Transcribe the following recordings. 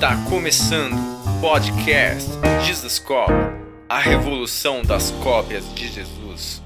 Está começando o podcast Jesus Cop, a revolução das cópias de Jesus.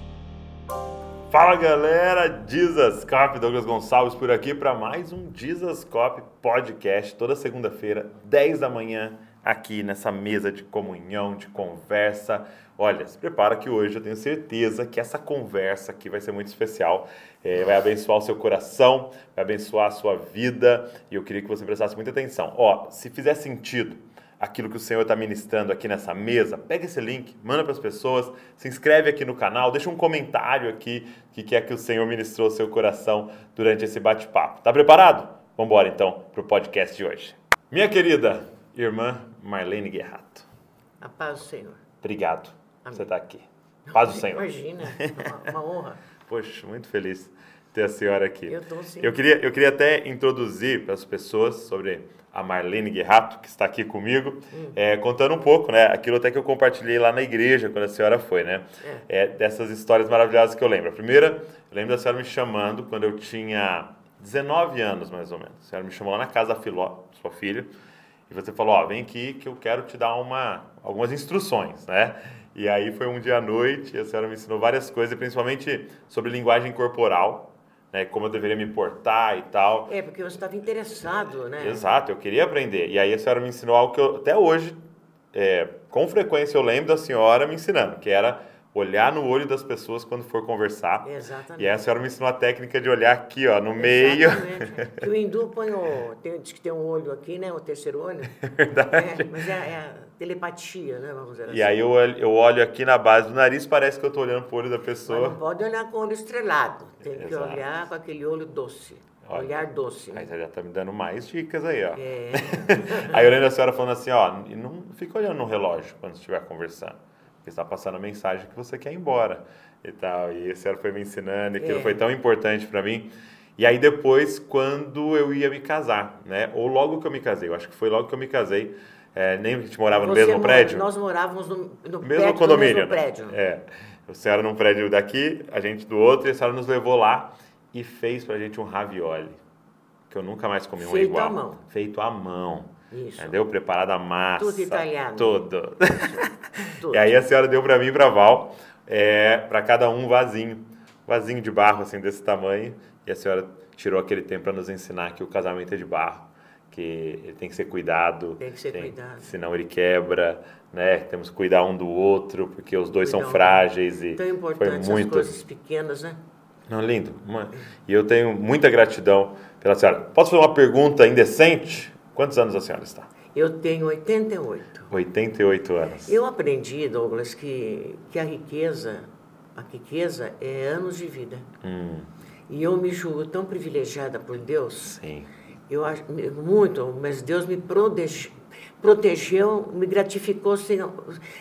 Fala galera, Jesus Cop, Douglas Gonçalves por aqui para mais um Jesus Cop podcast, toda segunda-feira, 10 da manhã, aqui nessa mesa de comunhão, de conversa. Olha, se prepara que hoje eu tenho certeza que essa conversa aqui vai ser muito especial. É, vai abençoar o seu coração, vai abençoar a sua vida e eu queria que você prestasse muita atenção. Ó, se fizer sentido aquilo que o Senhor está ministrando aqui nessa mesa, pega esse link, manda para as pessoas, se inscreve aqui no canal, deixa um comentário aqui que quer que o Senhor ministrou o seu coração durante esse bate-papo. Tá preparado? Vamos embora então para o podcast de hoje. Minha querida irmã Marlene Guerrato. A paz do Senhor. Obrigado por você estar aqui. Paz do Senhor. Imagina, uma, uma honra. Poxa, muito feliz ter a senhora aqui. Eu tô sim. Eu queria, eu queria até introduzir para as pessoas sobre a Marlene Guerrato, que está aqui comigo, Hum. é, contando um pouco, né? Aquilo até que eu compartilhei lá na igreja quando a senhora foi, né? É, dessas histórias maravilhosas que eu lembro. A primeira, eu lembro da senhora me chamando quando eu tinha 19 anos, mais ou menos. A senhora me chamou lá na casa da Filó, sua filha, e você falou, ó, vem aqui que eu quero te dar uma, algumas instruções, né? E aí foi um dia à noite, e a senhora me ensinou várias coisas, principalmente sobre linguagem corporal, né? Como eu deveria me portar e tal. É, porque você estava interessado, né? Exato, eu queria aprender. E aí a senhora me ensinou algo que eu, até hoje, é, com frequência, eu lembro da senhora me ensinando, que era olhar no olho das pessoas quando for conversar. Exatamente. E aí a senhora me ensinou a técnica de olhar aqui, ó, no meio. Exatamente. Que o hindu põe o. Tem, diz que tem um olho aqui, né? O terceiro olho. Verdade. É, mas é, é a telepatia, né? Vamos dizer assim. E aí eu, olho- eu olho aqui na base do nariz, parece que eu tô olhando pro olho da Mas pessoa. não pode olhar com o olho estrelado. Tem que Exato. olhar com aquele olho doce. Olha. Olhar doce. Aí você já tá me dando mais dicas aí, ó. É. Aí eu lembro da senhora falando assim, ó, não fica olhando no relógio quando estiver conversando. Porque está passando a mensagem que você quer ir embora e tal. E a senhora foi me ensinando, e aquilo É. foi tão importante para mim. E aí depois, quando eu ia me casar, né? Ou logo que eu me casei, eu acho que foi logo que eu me casei. É, nem a gente morava no Você mesmo mora- prédio. Nós morávamos no, no mesmo condomínio. No mesmo né? prédio. É. A senhora num prédio daqui, a gente do outro, e a senhora nos levou lá e fez pra gente um ravioli. Que eu nunca mais comi um Feito igual. à mão. Feito à mão. Isso. Entendeu? Preparada a massa. Tudo italiano. Tudo. Tudo. E aí a senhora deu pra mim e pra Val, é, para cada um um vasinho. Vasinho de barro, assim, desse tamanho. E a senhora tirou aquele tempo para nos ensinar que o casamento é de barro. Que ele tem que ser cuidado. Tem que ser cuidado. Senão ele quebra, né? Temos que cuidar um do outro, porque os dois são Cuidar um do frágeis. E Tão foi importante as muito... coisas pequenas, né? Não, lindo. E eu tenho muita gratidão pela senhora. Posso fazer uma pergunta indecente? Quantos anos a senhora está? Eu tenho 88. 88 anos. Eu aprendi, Douglas, que, que a riqueza, a riqueza é anos de vida. Hum, E eu me julgo tão privilegiada por Deus, sim. eu acho muito, mas Deus me protege- protegeu, me gratificou sem,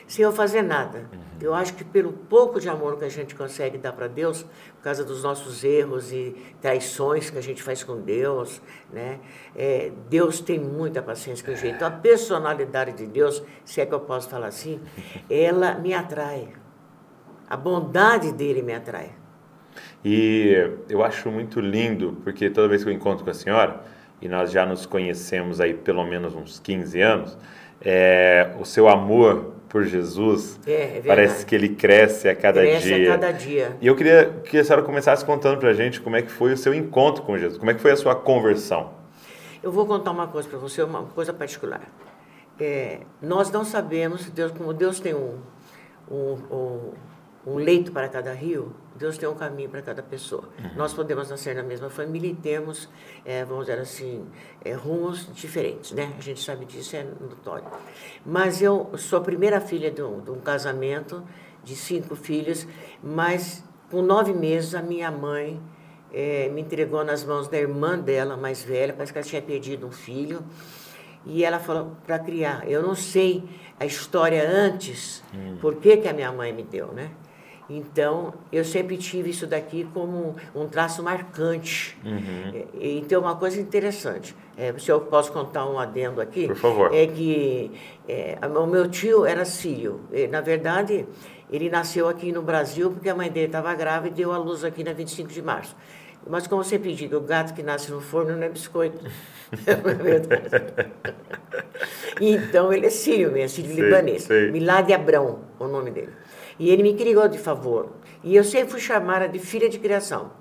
sem eu fazer nada. Eu acho que pelo pouco de amor que a gente consegue dar para Deus, por causa dos nossos erros e traições que a gente faz com Deus, né? É, Deus tem muita paciência com a gente. Então, a personalidade de Deus, se é que eu posso falar assim, ela me atrai. A bondade dele me atrai. E eu acho muito lindo, porque toda vez que eu encontro com a senhora, e nós já nos conhecemos aí pelo menos uns 15 anos, é, o seu amor por Jesus É, é parece que ele cresce a cada Cresce dia. a cada dia. E eu queria que a senhora começasse contando pra gente como é que foi o seu encontro com Jesus, como é que foi a sua conversão. Eu vou contar uma coisa para você, uma coisa particular. É, nós não sabemos, Deus, como Deus tem um, um, um, um leito para cada rio, Deus tem um caminho para cada pessoa. Nós podemos nascer na mesma família e temos, é, vamos dizer assim, é, rumos diferentes, né? A gente sabe disso, é notório. Mas eu sou a primeira filha de um, de um casamento de cinco filhos, mas com nove meses a minha mãe eh, me entregou nas mãos da irmã dela, mais velha, parece que ela tinha perdido um filho. E ela falou para criar. Eu não sei a história antes, por que, que a minha mãe me deu, né? Então, eu sempre tive isso daqui como um traço marcante. E- Então, uma coisa interessante. É, se eu posso contar um adendo aqui. Por favor. É que é, o meu tio era sírio. E, Na verdade, ele nasceu aqui no Brasil porque a mãe dele estava grávida e deu à luz aqui na 25 de março. Mas como você pediu, o gato que nasce no forno não é biscoito. é verdade. então ele é sírio mesmo, sírio Sei, libanês. sei. Milagre Abrão, o nome dele. E ele me criou de favor. E eu sempre fui chamada de filha de criação.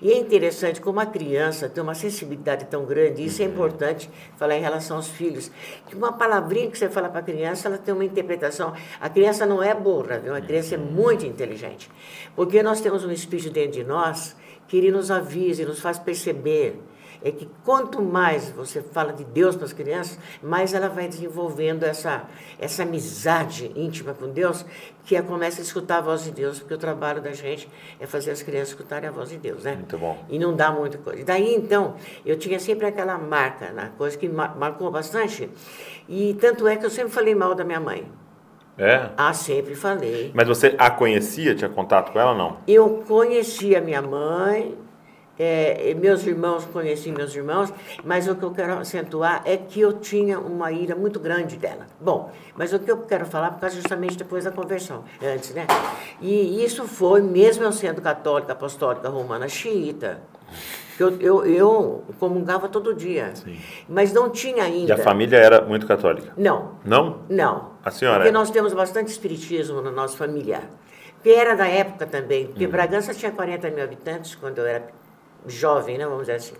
E é interessante como a criança tem uma sensibilidade tão grande, isso é importante falar em relação aos filhos, que uma palavrinha que você fala para a criança, ela tem uma interpretação. A criança não é burra, viu? a criança é muito inteligente. Porque nós temos um espírito dentro de nós que ele nos avisa, ele nos faz perceber é que quanto mais você fala de Deus para as crianças, mais ela vai desenvolvendo essa, essa amizade íntima com Deus, que é começa a escutar a voz de Deus, porque o trabalho da gente é fazer as crianças escutarem a voz de Deus, né? Muito bom. E não dá muita coisa. Daí, então, eu tinha sempre aquela marca, né? coisa que mar marcou bastante, e tanto é que eu sempre falei mal da minha mãe. É? Ah, sempre falei. Mas você a conhecia? Tinha contato com ela ou não? Eu conhecia minha mãe, é, meus irmãos, conheci meus irmãos, mas o que eu quero acentuar é que eu tinha uma ira muito grande dela. Bom, mas o que eu quero falar, por causa justamente depois da conversão, antes, né? E isso foi, mesmo eu sendo católica, apostólica, romana, xiita, eu, eu, eu comungava todo dia, Sim. mas não tinha ainda. E a família era muito católica? Não, Não? não. A senhora Porque é? nós temos bastante espiritismo no nosso familiar. Que era da época também, porque Bragança tinha 40 mil habitantes quando eu era jovem, né, vamos dizer assim.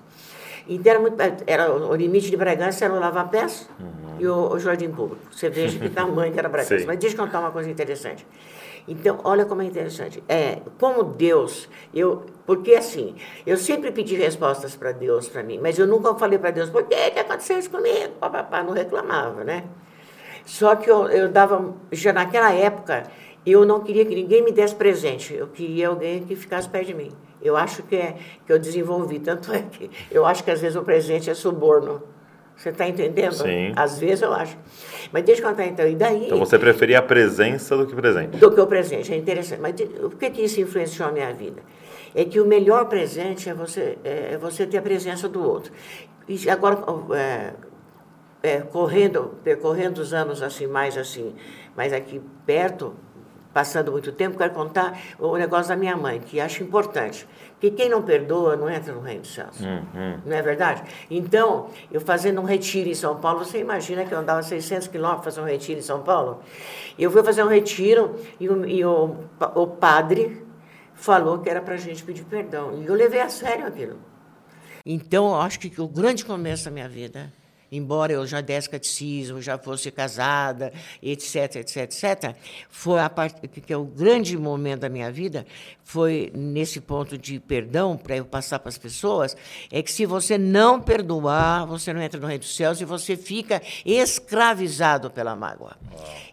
Então era, muito, era o limite de Bragança era o Lava Pés e o, o Jardim Público. Você veja que tamanho que era Bragança. Mas deixa eu contar uma coisa interessante. Então, olha como é interessante. É, como Deus, eu, porque assim, eu sempre pedi respostas para Deus, para mim, mas eu nunca falei para Deus, por que, que aconteceu isso comigo? Papapá, não reclamava, né? Só que eu, eu dava, já naquela época, eu não queria que ninguém me desse presente, eu queria alguém que ficasse perto de mim. Eu acho que, é, que eu desenvolvi, tanto é que eu acho que às vezes o presente é suborno. Você está entendendo? Sim. Às vezes eu acho. Mas deixa eu contar então. E daí Então você preferia a presença do que presente? do que o presente. É interessante. Mas o que, que isso influenciou a minha vida? É que o melhor presente é você, é é você ter a presença do outro. E agora, é, é, correndo, percorrendo os anos assim, mais assim, mais aqui perto, passando muito tempo, quero contar o negócio da minha mãe, que acho importante. Que quem não perdoa não entra no reino dos céus. Não é verdade? Então, eu fazendo um retiro em São Paulo, você imagina que eu andava 600 quilômetros fazer um retiro em São Paulo? Eu fui fazer um retiro e o, e o, o padre falou que era para a gente pedir perdão. E eu levei a sério aquilo. Então, eu acho que o grande começo da minha vida, embora eu já desse catecismo, já fosse casada, etc, etc, etc, foi a parte que é o grande momento da minha vida, foi nesse ponto de perdão para eu passar para as pessoas, é que se você não perdoar, você não entra no reino dos céus e você fica escravizado pela mágoa.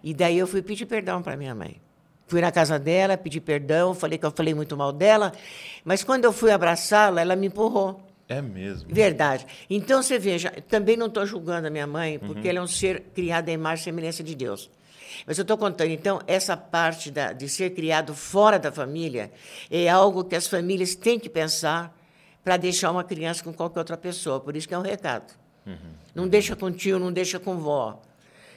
E daí eu fui pedir perdão para minha mãe. Fui na casa dela, pedi perdão, falei que eu falei muito mal dela, mas quando eu fui abraçá-la, ela me empurrou. É mesmo. Verdade. Então, você veja, também não estou julgando a minha mãe, porque ela é um ser criado em imagem e semelhança de Deus. Mas eu estou contando, então, essa parte da- de ser criado fora da família é algo que as famílias têm que pensar para deixar uma criança com qualquer outra pessoa. Por isso que é um recado. Não deixa com tio, não deixa com vó.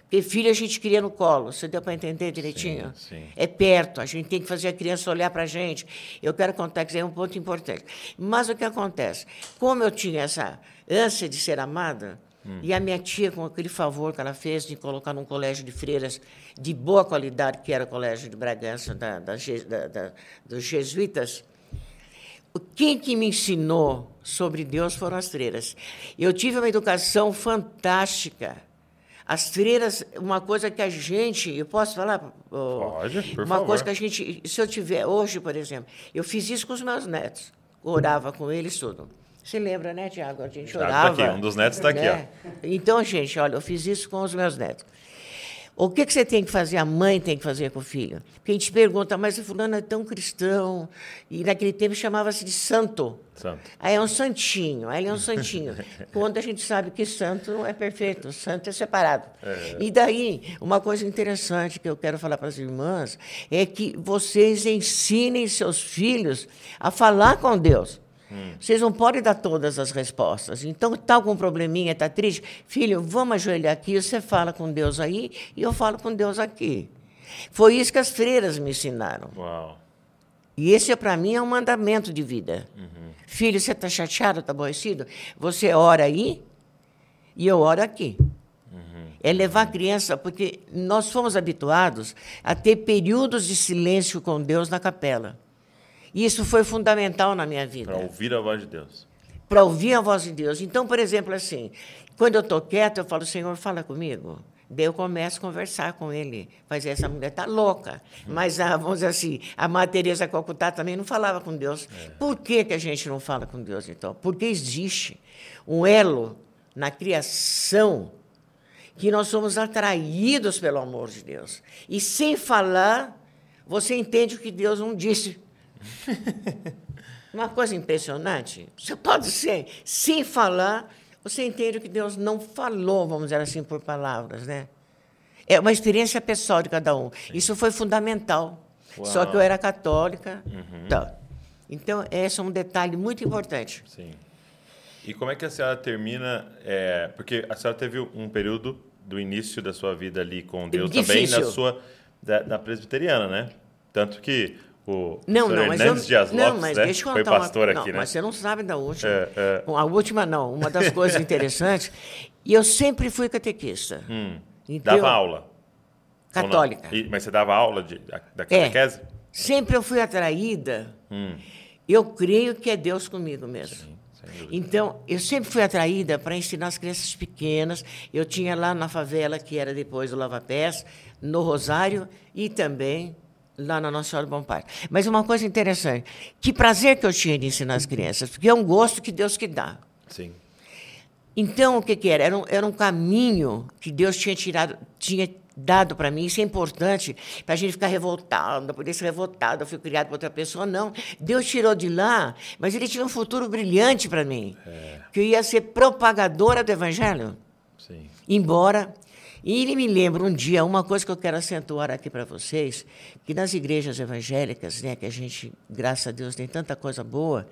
Porque filho a gente cria no colo. Você deu para entender direitinho? Sim, sim. É perto, a gente tem que fazer a criança olhar para a gente. Eu quero contar que isso é um ponto importante. Mas o que acontece? Como eu tinha essa ânsia de ser amada, e a minha tia, com aquele favor que ela fez de colocar num colégio de freiras de boa qualidade, que era o colégio de Bragança, da, da da- dos jesuítas, Quem que me ensinou sobre Deus foram as freiras. Eu tive uma educação fantástica. As freiras, uma coisa que a gente, eu posso falar? Pode, por Uma favor. coisa que a gente, se eu tiver hoje, por exemplo, eu fiz isso com os meus netos, orava com eles tudo. Você lembra, né, Tiago? A gente Tiago tá orava. aqui, um dos netos tá aqui, né? Então, gente, olha, eu fiz isso com os meus netos. O que, que você tem que fazer, a mãe tem que fazer com o filho? Porque a gente pergunta, mas o fulano é tão cristão, e naquele tempo chamava-se de santo. Santo. Aí é um santinho, aí ele é um santinho. Quando a gente sabe que santo não é perfeito, santo é separado. E daí, uma coisa interessante que eu quero falar para as irmãs é que vocês ensinem seus filhos a falar com Deus. Vocês não podem dar todas as respostas. Então, está com um probleminha, está triste? Filho, vamos ajoelhar aqui, você fala com Deus aí e eu falo com Deus aqui. Foi isso que as freiras me ensinaram. Uau. E esse, para mim, é um mandamento de vida. Filho, você está chateado, está aborrecido? Você ora aí e eu oro aqui. É levar a criança, porque nós fomos habituados a ter períodos de silêncio com Deus na capela. Isso foi fundamental na minha vida. Para ouvir a voz de Deus. Para ouvir a voz de Deus. Então, por exemplo, assim, quando eu estou quieto, eu falo, Senhor, fala comigo. Daí eu começo a conversar com ele. Mas essa mulher está louca. Mas, a, vamos dizer assim, a Maria Teresa Calcutá também não falava com Deus. É. Por que, que a gente não fala com Deus, então? Porque existe um elo na criação que nós somos atraídos pelo amor de Deus. E sem falar, você entende o que Deus não disse. Uma coisa impressionante. Você pode ser, sem falar, você entende que Deus não falou, vamos dizer assim, por palavras, né? É uma experiência pessoal de cada um. Sim. Isso foi fundamental. Uau. Só que eu era católica. Uhum. Tá. Então, esse é um detalhe muito importante. Sim. E como é que a senhora termina? É, porque a senhora teve um período do início da sua vida ali com Deus Difícil. também na sua da, da presbiteriana, né? Tanto que o não, não, mas Hernandes eu, Dias Lopes, não, mas né? deixa eu foi pastor uma, aqui, não, né? Mas você não sabe da última. É, é. A última não, uma das coisas interessantes. E eu sempre fui catequista. Hum, então, dava aula? Católica. E, mas você dava aula de, da catequese? É, sempre eu fui atraída. Hum. Eu creio que é Deus comigo mesmo. Sim. Então, eu sempre fui atraída para ensinar as crianças pequenas. Eu tinha lá na favela, que era depois do Lava Pés, no Rosário e também lá na Nossa Senhora do Bom Pai. Mas uma coisa interessante, que prazer que eu tinha de ensinar as crianças, porque é um gosto que Deus que dá. Sim. Então, o que, que era? Era um, era um caminho que Deus tinha tirado, tinha dado para mim, isso é importante, para a gente ficar revoltado, poder ser revoltado, eu fui criado por outra pessoa, não. Deus tirou de lá, mas ele tinha um futuro brilhante para mim, é. que eu ia ser propagadora do Evangelho. Sim. Embora e ele me lembra um dia, uma coisa que eu quero acentuar aqui para vocês, que nas igrejas evangélicas, né, que a gente, graças a Deus, tem tanta coisa boa,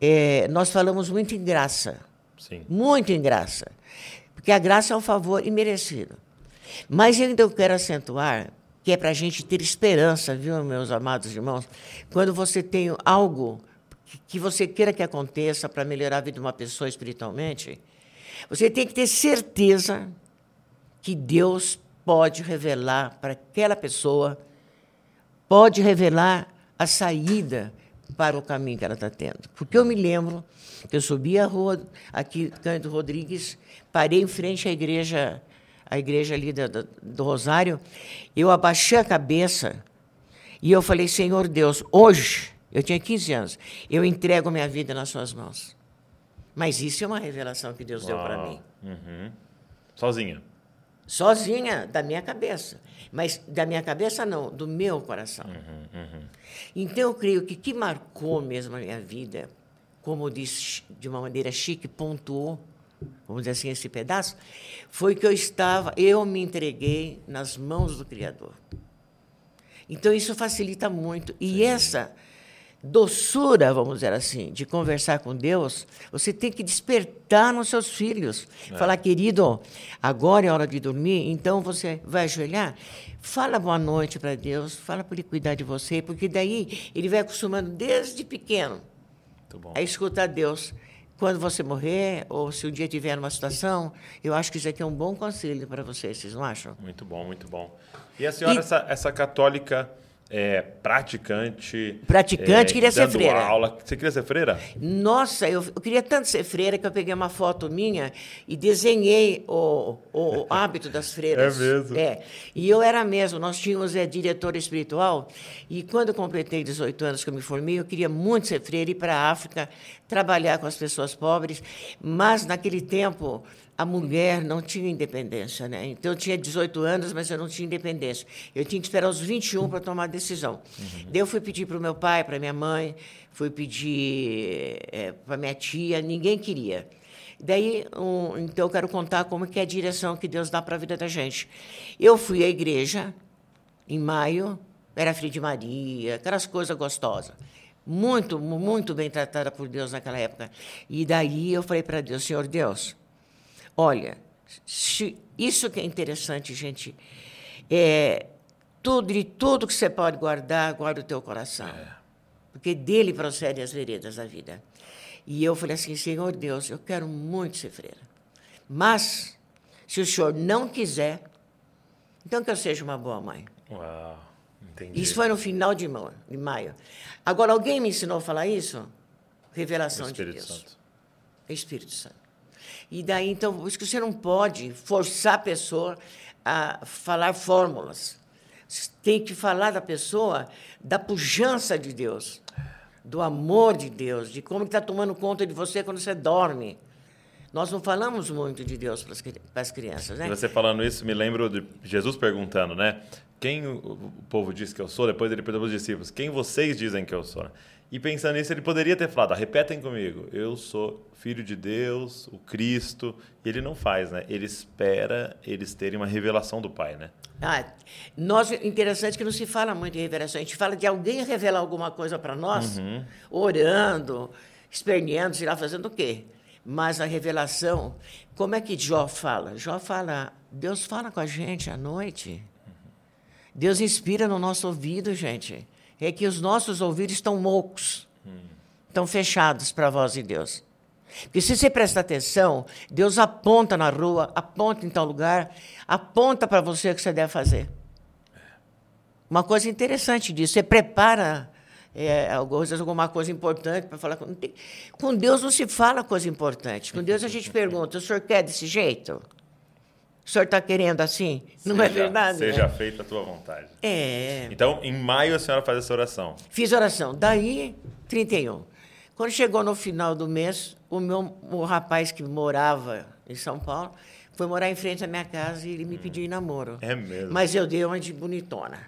é, nós falamos muito em graça. Sim. Muito em graça. Porque a graça é um favor imerecido. Mas ainda eu quero acentuar que é para a gente ter esperança, viu, meus amados irmãos? Quando você tem algo que você queira que aconteça para melhorar a vida de uma pessoa espiritualmente, você tem que ter certeza que Deus pode revelar para aquela pessoa, pode revelar a saída para o caminho que ela está tendo. Porque eu me lembro que eu subi a rua aqui, Cândido Rodrigues, parei em frente à igreja, a igreja ali do, do, do Rosário, eu abaixei a cabeça e eu falei, Senhor Deus, hoje, eu tinha 15 anos, eu entrego minha vida nas suas mãos. Mas isso é uma revelação que Deus Uau. deu para mim. Uhum. Sozinha? Sozinha da minha cabeça. Mas da minha cabeça, não, do meu coração. Uhum, uhum. Então, eu creio que o que marcou mesmo a minha vida, como disse de uma maneira chique, pontuou, vamos dizer assim, esse pedaço, foi que eu estava, eu me entreguei nas mãos do Criador. Então, isso facilita muito. E Sim. essa doçura, vamos dizer assim, de conversar com Deus, você tem que despertar nos seus filhos. É. Falar, querido, agora é hora de dormir, então você vai ajoelhar. Fala boa noite para Deus, fala para Ele cuidar de você, porque daí ele vai acostumando desde pequeno a escutar Deus. Quando você morrer, ou se um dia tiver uma situação, eu acho que isso aqui é um bom conselho para vocês, vocês não acham? Muito bom, muito bom. E a senhora, e... Essa, essa católica é, praticante. Praticante, é, queria ser freira. Aula. Você queria ser freira? Nossa, eu, eu, queria tanto ser freira que eu peguei uma foto minha e desenhei o, o hábito das freiras. É mesmo? É. E eu era mesmo. Nós tínhamos é, diretora espiritual e quando eu completei 18 anos que eu me formei, eu queria muito ser freira, ir para a África, trabalhar com as pessoas pobres. Mas naquele tempo a mulher não tinha independência, né? Então eu tinha 18 anos, mas eu não tinha independência. Eu tinha que esperar os 21 para tomar a decisão. Uhum. Daí eu fui pedir para o meu pai, para minha mãe, fui pedir é, para minha tia, ninguém queria. Daí, um, então eu quero contar como que é a direção que Deus dá para a vida da gente. Eu fui à igreja em maio, era filho de Maria, aquelas coisas gostosas. Muito, muito bem tratada por Deus naquela época. E daí eu falei para Deus, Senhor Deus, Olha, isso que é interessante, gente. É, tudo, de tudo que você pode guardar, guarda o teu coração. É. porque dele procedem as veredas da vida. E eu falei assim, Senhor Deus, eu quero muito ser freira. Mas, se o senhor não quiser, então que eu seja uma boa mãe. Uau, entendi. Isso foi no final de maio. Agora, alguém me ensinou a falar isso? Revelação de Espírito Deus. Santo. Espírito Santo. E daí, então, por isso que você não pode forçar a pessoa a falar fórmulas. Você tem que falar da pessoa da pujança de Deus, do amor de Deus, de como está tomando conta de você quando você dorme. Nós não falamos muito de Deus para as, crianças, né? Você falando isso, me lembro de Jesus perguntando, né? Quem o povo diz que eu sou? Depois ele perguntou para os discípulos, quem vocês dizem que eu sou? E pensando nisso, ele poderia ter falado, "Ah, repetem comigo, eu sou filho de Deus, o Cristo. E ele não faz, né? Ele espera eles terem uma revelação do Pai, né? Ah, nós, interessante que não se fala muito em revelação. A gente fala de alguém revelar alguma coisa para nós, orando, esperneando, sei lá, fazendo o quê? Mas a revelação, como é que Jó fala? Jó fala, Deus fala com a gente à noite. Deus inspira no nosso ouvido, gente. É que os nossos ouvidos estão moucos, estão fechados para a voz de Deus. Porque se você prestar atenção, Deus aponta na rua, aponta em tal lugar, aponta para você o que você deve fazer. Uma coisa interessante disso, você prepara é, alguma coisa importante para falar com, tem- com Deus não se fala coisa importante. Com Deus a gente pergunta: o senhor quer desse jeito? O senhor está querendo assim? Não é verdade? Seja né? feita a tua vontade. É. Então, em maio, a senhora faz essa oração. Fiz oração. Daí, 31. Quando chegou no final do mês, o meu o rapaz que morava em São Paulo foi morar em frente à minha casa e ele me pediu em namoro. É mesmo? Mas eu dei uma de bonitona.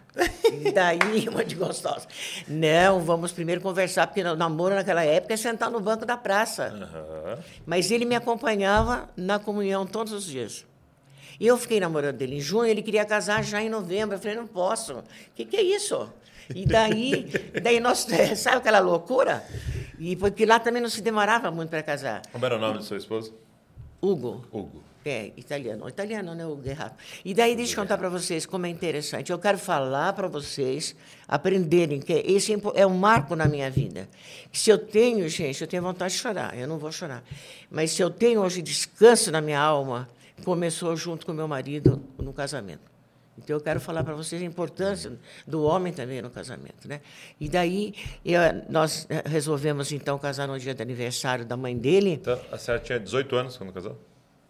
E daí, uma de gostosa. Não, vamos primeiro conversar, porque namoro naquela época é sentar no banco da praça. Aham. Mas ele me acompanhava na comunhão todos os dias. E eu fiquei namorando dele em junho, ele queria casar já em novembro. Eu falei, não posso. O que, que é isso? E daí, daí nós, sabe aquela loucura? E porque lá também não se demorava muito para casar. Como era o nome do seu esposo? Hugo. Hugo. É, italiano. Italiano, né? O Guerrato. E daí, deixa eu contar para vocês como é interessante. Eu quero falar para vocês aprenderem que esse é é um marco na minha vida. Se eu tenho, gente, eu tenho vontade de chorar, eu não vou chorar. Mas se eu tenho hoje descanso na minha alma, começou junto com meu marido no casamento. Então, eu quero falar para vocês a importância do homem também no casamento. Né? E daí, eu- nós eh, resolvemos, então, casar no dia do aniversário da mãe dele. Então, a senhora tinha 18 anos quando casou?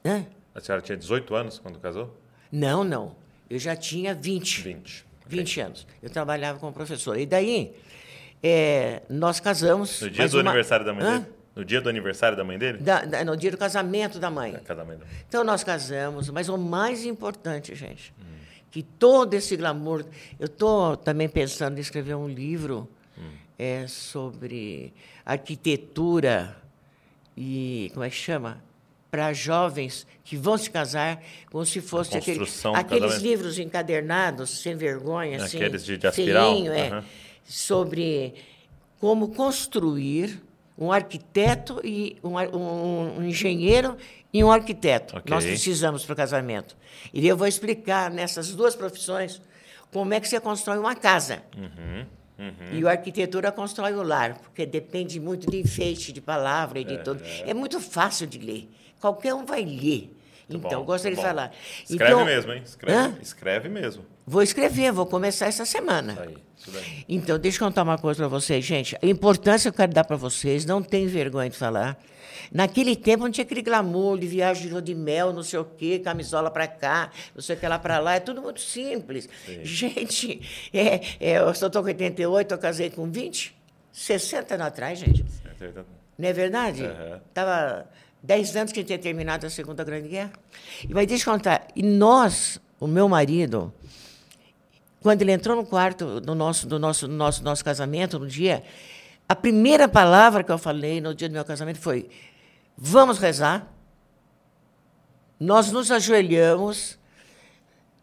Hã? A senhora tinha 18 anos quando casou? Não, não. Eu já tinha 20. 20. 20 anos. Eu trabalhava como professor. E daí, é, nós casamos. No dia do uma- aniversário da mãe Hã? dele? No dia do aniversário da mãe dele? Da- da- no dia do casamento da mãe. É, casamento. Então nós casamos, mas o mais importante, gente, que todo esse glamour. Eu estou também pensando em escrever um livro é, sobre arquitetura e. como é que chama? Para jovens que vão se casar como se fosse aquele, aqueles livros encadernados, sem vergonha, assim, Aqueles de- de aspiral, feinho, é, sobre como construir um arquiteto e um, um- um engenheiro e um arquiteto. Ok. Nós precisamos para o casamento. E eu vou explicar nessas duas profissões como é que você constrói uma casa. Uhum, E o arquitetura constrói o lar, porque depende muito de enfeite, de palavra e de tudo. É muito fácil de ler. Qualquer um vai ler. então, bom, gostaria tá de bom. falar. Escreve então, mesmo, hein? Escreve, escreve mesmo. Vou escrever, vou começar essa semana. Isso aí, isso daí. Então, deixa eu contar uma coisa para vocês, gente. A importância que eu quero dar para vocês, não tem vergonha de falar. Naquele tempo não tinha aquele glamour de viagem de lua de mel, não sei o quê, camisola para cá, não sei o que lá para lá. É tudo muito simples. Gente, é, é, eu estou com 88, eu casei com 20, 60 anos atrás, gente. Não é verdade? Aham. Estava 10 anos que tinha terminado a Segunda Grande Guerra. Mas deixa eu contar. E nós, o meu marido, quando ele entrou no quarto do nosso, do nosso, do nosso, nosso casamento, no dia, a primeira palavra que eu falei no dia do meu casamento foi: vamos rezar. Nós nos ajoelhamos,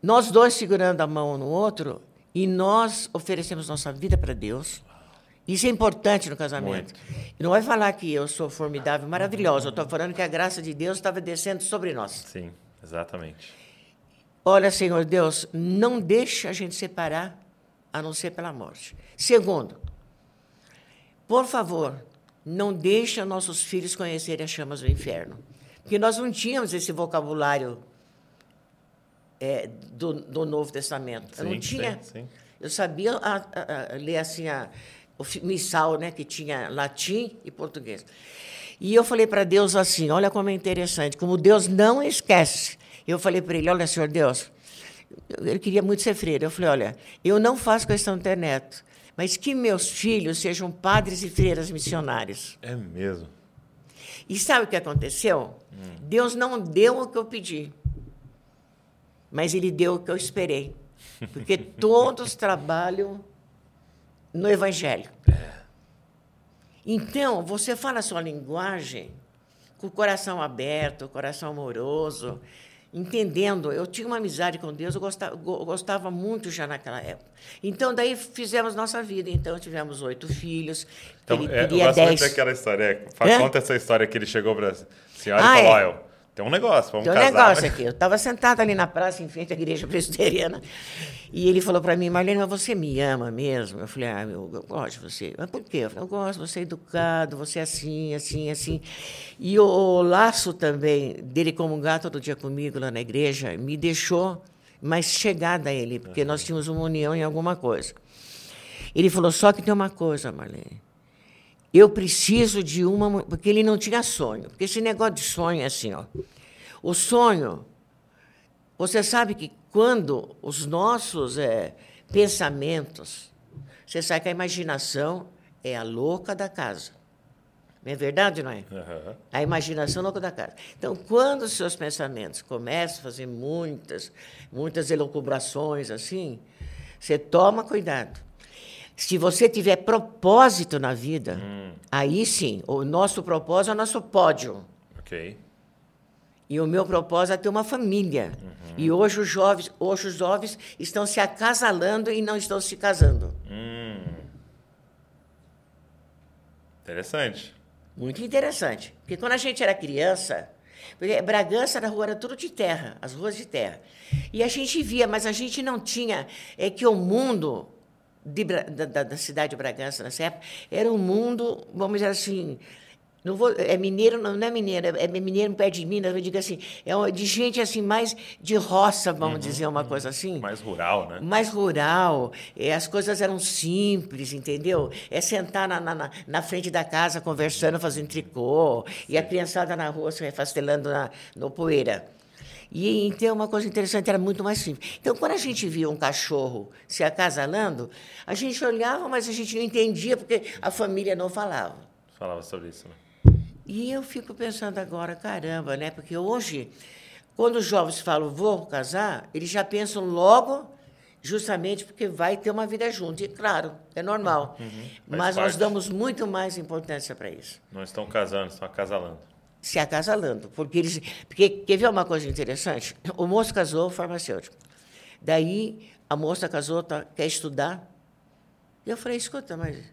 nós dois segurando a mão um no outro, e nós oferecemos nossa vida para Deus. Isso é importante no casamento. E não vai falar que eu sou formidável, maravilhosa. Eu estou falando que a graça de Deus estava descendo sobre nós. Sim, exatamente. Olha, Senhor Deus, não deixa a gente separar a não ser pela morte. Segundo, por favor, não deixe nossos filhos conhecerem as chamas do inferno. Porque nós não tínhamos esse vocabulário é, do, do, Novo Testamento. Sim, eu não tinha. Sim, sim. Eu sabia a, a, a, ler assim a, o missal, né, que tinha latim e português. E eu falei para Deus assim: olha como é interessante, como Deus não esquece. Eu falei para ele: olha, senhor Deus, ele queria muito ser freire. Eu falei: olha, eu não faço questão de ter neto, mas que meus filhos sejam padres e freiras missionários. É mesmo. E sabe o que aconteceu? Hum. Deus não deu o que eu pedi, mas Ele deu o que eu esperei. Porque todos trabalham no Evangelho. É. Então, você fala a sua linguagem com o coração aberto, o coração amoroso, entendendo. Eu tinha uma amizade com Deus, eu gostava, gostava muito já naquela época. Então, daí fizemos nossa vida. Então, tivemos oito filhos. Então, ele é, eu gosto dez... muito daquela história. É, conta essa história que ele chegou para a senhora ah, e falou: é. Tem um negócio, vamos Tem um casar. negócio mas... aqui. Eu estava sentada ali na praça, em frente à igreja presbiteriana, e ele falou para mim, Marlene, mas você me ama mesmo? Eu falei, ah, eu, eu gosto de você. Mas por quê? Eu falei, eu gosto, você é educado, você é assim, assim, assim. E o, o laço também dele comungar todo dia comigo lá na igreja me deixou mais chegada a ele, porque uhum. nós tínhamos uma união em alguma coisa. Ele falou, só que tem uma coisa, Marlene. Eu preciso de uma. Porque ele não tinha sonho. Porque esse negócio de sonho é assim, ó. O sonho. Você sabe que quando os nossos é, pensamentos. Você sabe que a imaginação é a louca da casa. Não é verdade, não é? Uhum. A imaginação é a louca da casa. Então, quando os seus pensamentos começam a fazer muitas, muitas elucubrações assim, você toma cuidado. Se você tiver propósito na vida, hum. aí sim, o nosso propósito é o nosso pódio. Ok. E o meu propósito é ter uma família. Uhum. E hoje os jovens, hoje os jovens estão se acasalando e não estão se casando. Hum. Interessante. Muito interessante. Porque quando a gente era criança, Bragança na rua era tudo de terra, as ruas de terra. E a gente via, mas a gente não tinha é que o mundo de, da, da, cidade de Bragança nessa época, era um mundo, vamos dizer assim, não vou, é mineiro, não, não é mineiro, é mineiro perto de Minas, eu digo assim, é de gente assim, mais de roça, vamos uhum, dizer, uma uhum. coisa assim. Mais rural, né? Mais rural, é, as coisas eram simples, entendeu? É sentar na, na, na frente da casa conversando, fazendo tricô, Sim. e a criançada na rua se refastelando na, no poeira. E então uma coisa interessante era muito mais simples. Então, quando a gente via um cachorro se acasalando, a gente olhava, mas a gente não entendia porque a família não falava. Falava sobre isso, né? E eu fico pensando agora, caramba, né? Porque hoje, quando os jovens falam vou casar, eles já pensam logo, justamente porque vai ter uma vida junto. E claro, é normal. Uhum, mas parte. nós damos muito mais importância para isso. Não estão casando, estão acasalando se acasalando. Porque eles. Porque, quer ver uma coisa interessante? O moço casou, farmacêutico. Daí a moça casou, tá, quer estudar. E eu falei, escuta, mas.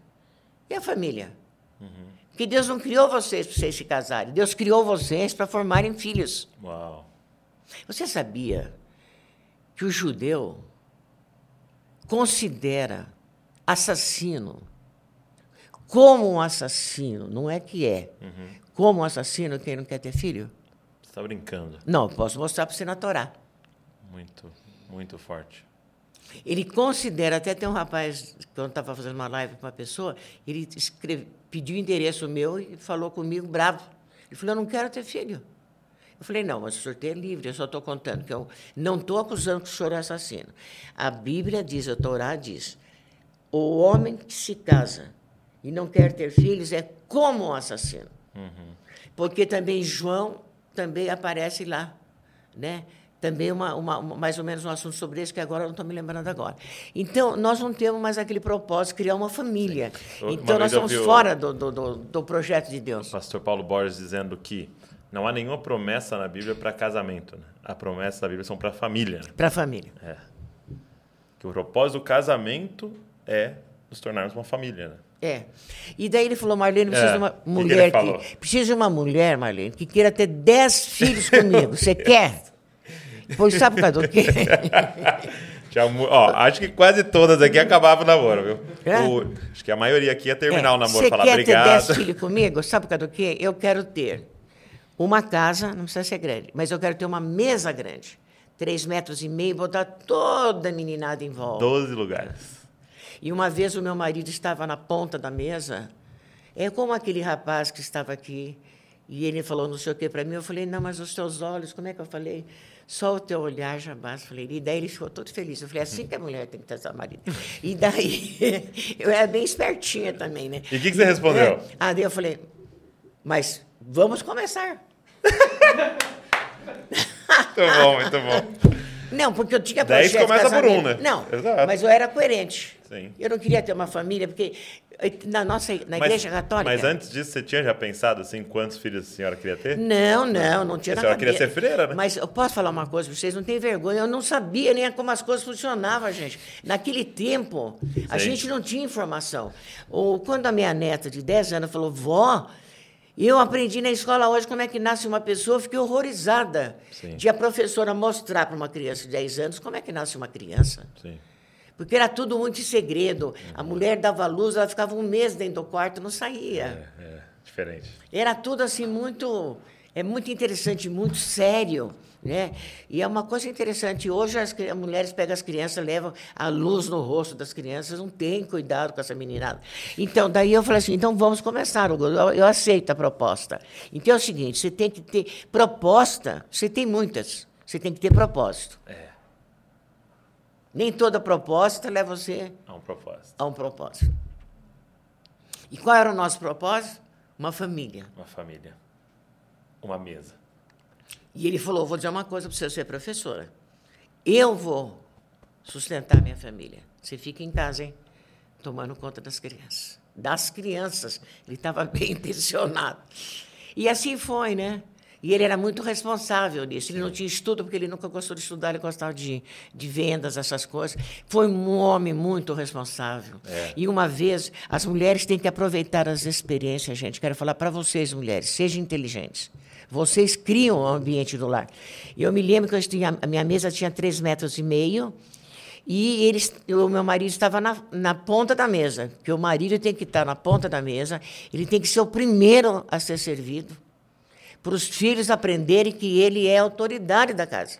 E a família? Uhum. Que Deus não criou vocês para vocês se casarem. Deus criou vocês para formarem filhos. Uau. Você sabia que o judeu considera assassino como um assassino, não é que é, uhum como um assassino quem não quer ter filho? Você está brincando. Não, posso mostrar para você na Torá. Muito, muito forte. Ele considera, até tem um rapaz, quando estava fazendo uma live com uma pessoa, ele escreve, pediu o endereço meu e falou comigo bravo. Ele falou, eu não quero ter filho. Eu falei, não, mas o senhor é livre, eu só estou contando que eu não estou acusando que o senhor é assassino. A Bíblia diz, a Torá diz, o homem que se casa e não quer ter filhos é como um assassino. Uhum. Porque também João também aparece lá, né? Também uma, uma, mais ou menos um assunto sobre isso que agora eu não estou me lembrando agora. Então, nós não temos mais aquele propósito criar uma família. Sim. Então, nós estamos fora do, do, do, do, projeto de Deus. O pastor Paulo Borges dizendo que não há nenhuma promessa na Bíblia para casamento. Né? A promessa da Bíblia são para família. Né? Para família. É. Que o propósito do casamento é nos tornarmos uma família. Né? É. E daí ele falou, Marlene, precisa é. de uma mulher que, que precisa de uma mulher, Marlene, que queira ter dez filhos comigo. Você quer? Pois sabe por causa do quê? Ó, acho que quase todas aqui acabavam o namoro, viu? É? O- acho que a maioria aqui ia terminar o namoro, Você falar quer ter obrigado. 10 filhos comigo? Sabe por causa do quê? Eu quero ter uma casa, não precisa ser grande, mas eu quero ter uma mesa grande. Três metros e meio, botar toda a meninada em volta. 12 lugares. E uma vez o meu marido estava na ponta da mesa, é como aquele rapaz que estava aqui, e ele falou não sei o que para mim. Eu falei, não, mas os teus olhos, como é que eu falei? Só o teu olhar já basta. Falei, e daí ele ficou todo feliz. Eu falei, é assim que a mulher tem que ter seu marido. E daí, eu era bem espertinha também, né? E o que que você respondeu? É. Ah, daí eu falei, mas vamos começar. Muito bom, muito bom. Não, porque eu tinha projeto de começa por um, né? Não, Exato. mas eu era coerente. Sim. Eu não queria ter uma família, porque na nossa na igreja católica... mas antes disso, você tinha já pensado assim, quantos filhos a senhora queria ter? Não, não, não tinha A senhora queria ser freira, né? Mas eu posso falar uma coisa para vocês, não tem vergonha, eu não sabia nem como as coisas funcionavam, gente. Naquele tempo, a Sim. gente não tinha informação. Ou quando a minha neta de 10 anos falou, vó, eu aprendi na escola hoje como é que nasce uma pessoa, fiquei horrorizada Sim. de a professora mostrar para uma criança de 10 anos como é que nasce uma criança. Sim. Porque era tudo muito em segredo. A mulher dava luz, ela ficava um mês dentro do quarto, não saía. É, é, diferente. Era tudo assim muito, é muito interessante, muito sério, né? E é uma coisa interessante. Hoje as mulheres pegam as crianças, levam a luz no rosto das crianças, não tem cuidado com essa meninada. Então, daí eu falei assim, então vamos começar. Eu, eu aceito a proposta. Então é o seguinte, você tem que ter proposta, você tem muitas, você tem que ter propósito. É, Nem toda proposta leva você há um propósito. a um propósito. E qual era o nosso propósito? Uma família. Uma família. Uma mesa. E ele falou: vou dizer uma coisa para você, você é professora. Eu vou sustentar minha família. Você fica em casa, hein? Tomando conta das crianças. Das crianças. Ele estava bem intencionado. E assim foi, né? E ele era muito responsável nisso. Ele não tinha estudo, porque ele nunca gostou de estudar, ele gostava de, de vendas, essas coisas. Foi um homem muito responsável. É. E uma vez, as mulheres têm que aproveitar as experiências, gente. Quero falar para vocês, mulheres, sejam inteligentes. Vocês criam o ambiente do lar. Eu me lembro que tinha, a minha mesa tinha três metros e meio e eles, o meu marido estava na, na ponta da mesa, porque o marido tem que estar na ponta da mesa, ele tem que ser o primeiro a ser servido, para os filhos aprenderem que ele é a autoridade da casa.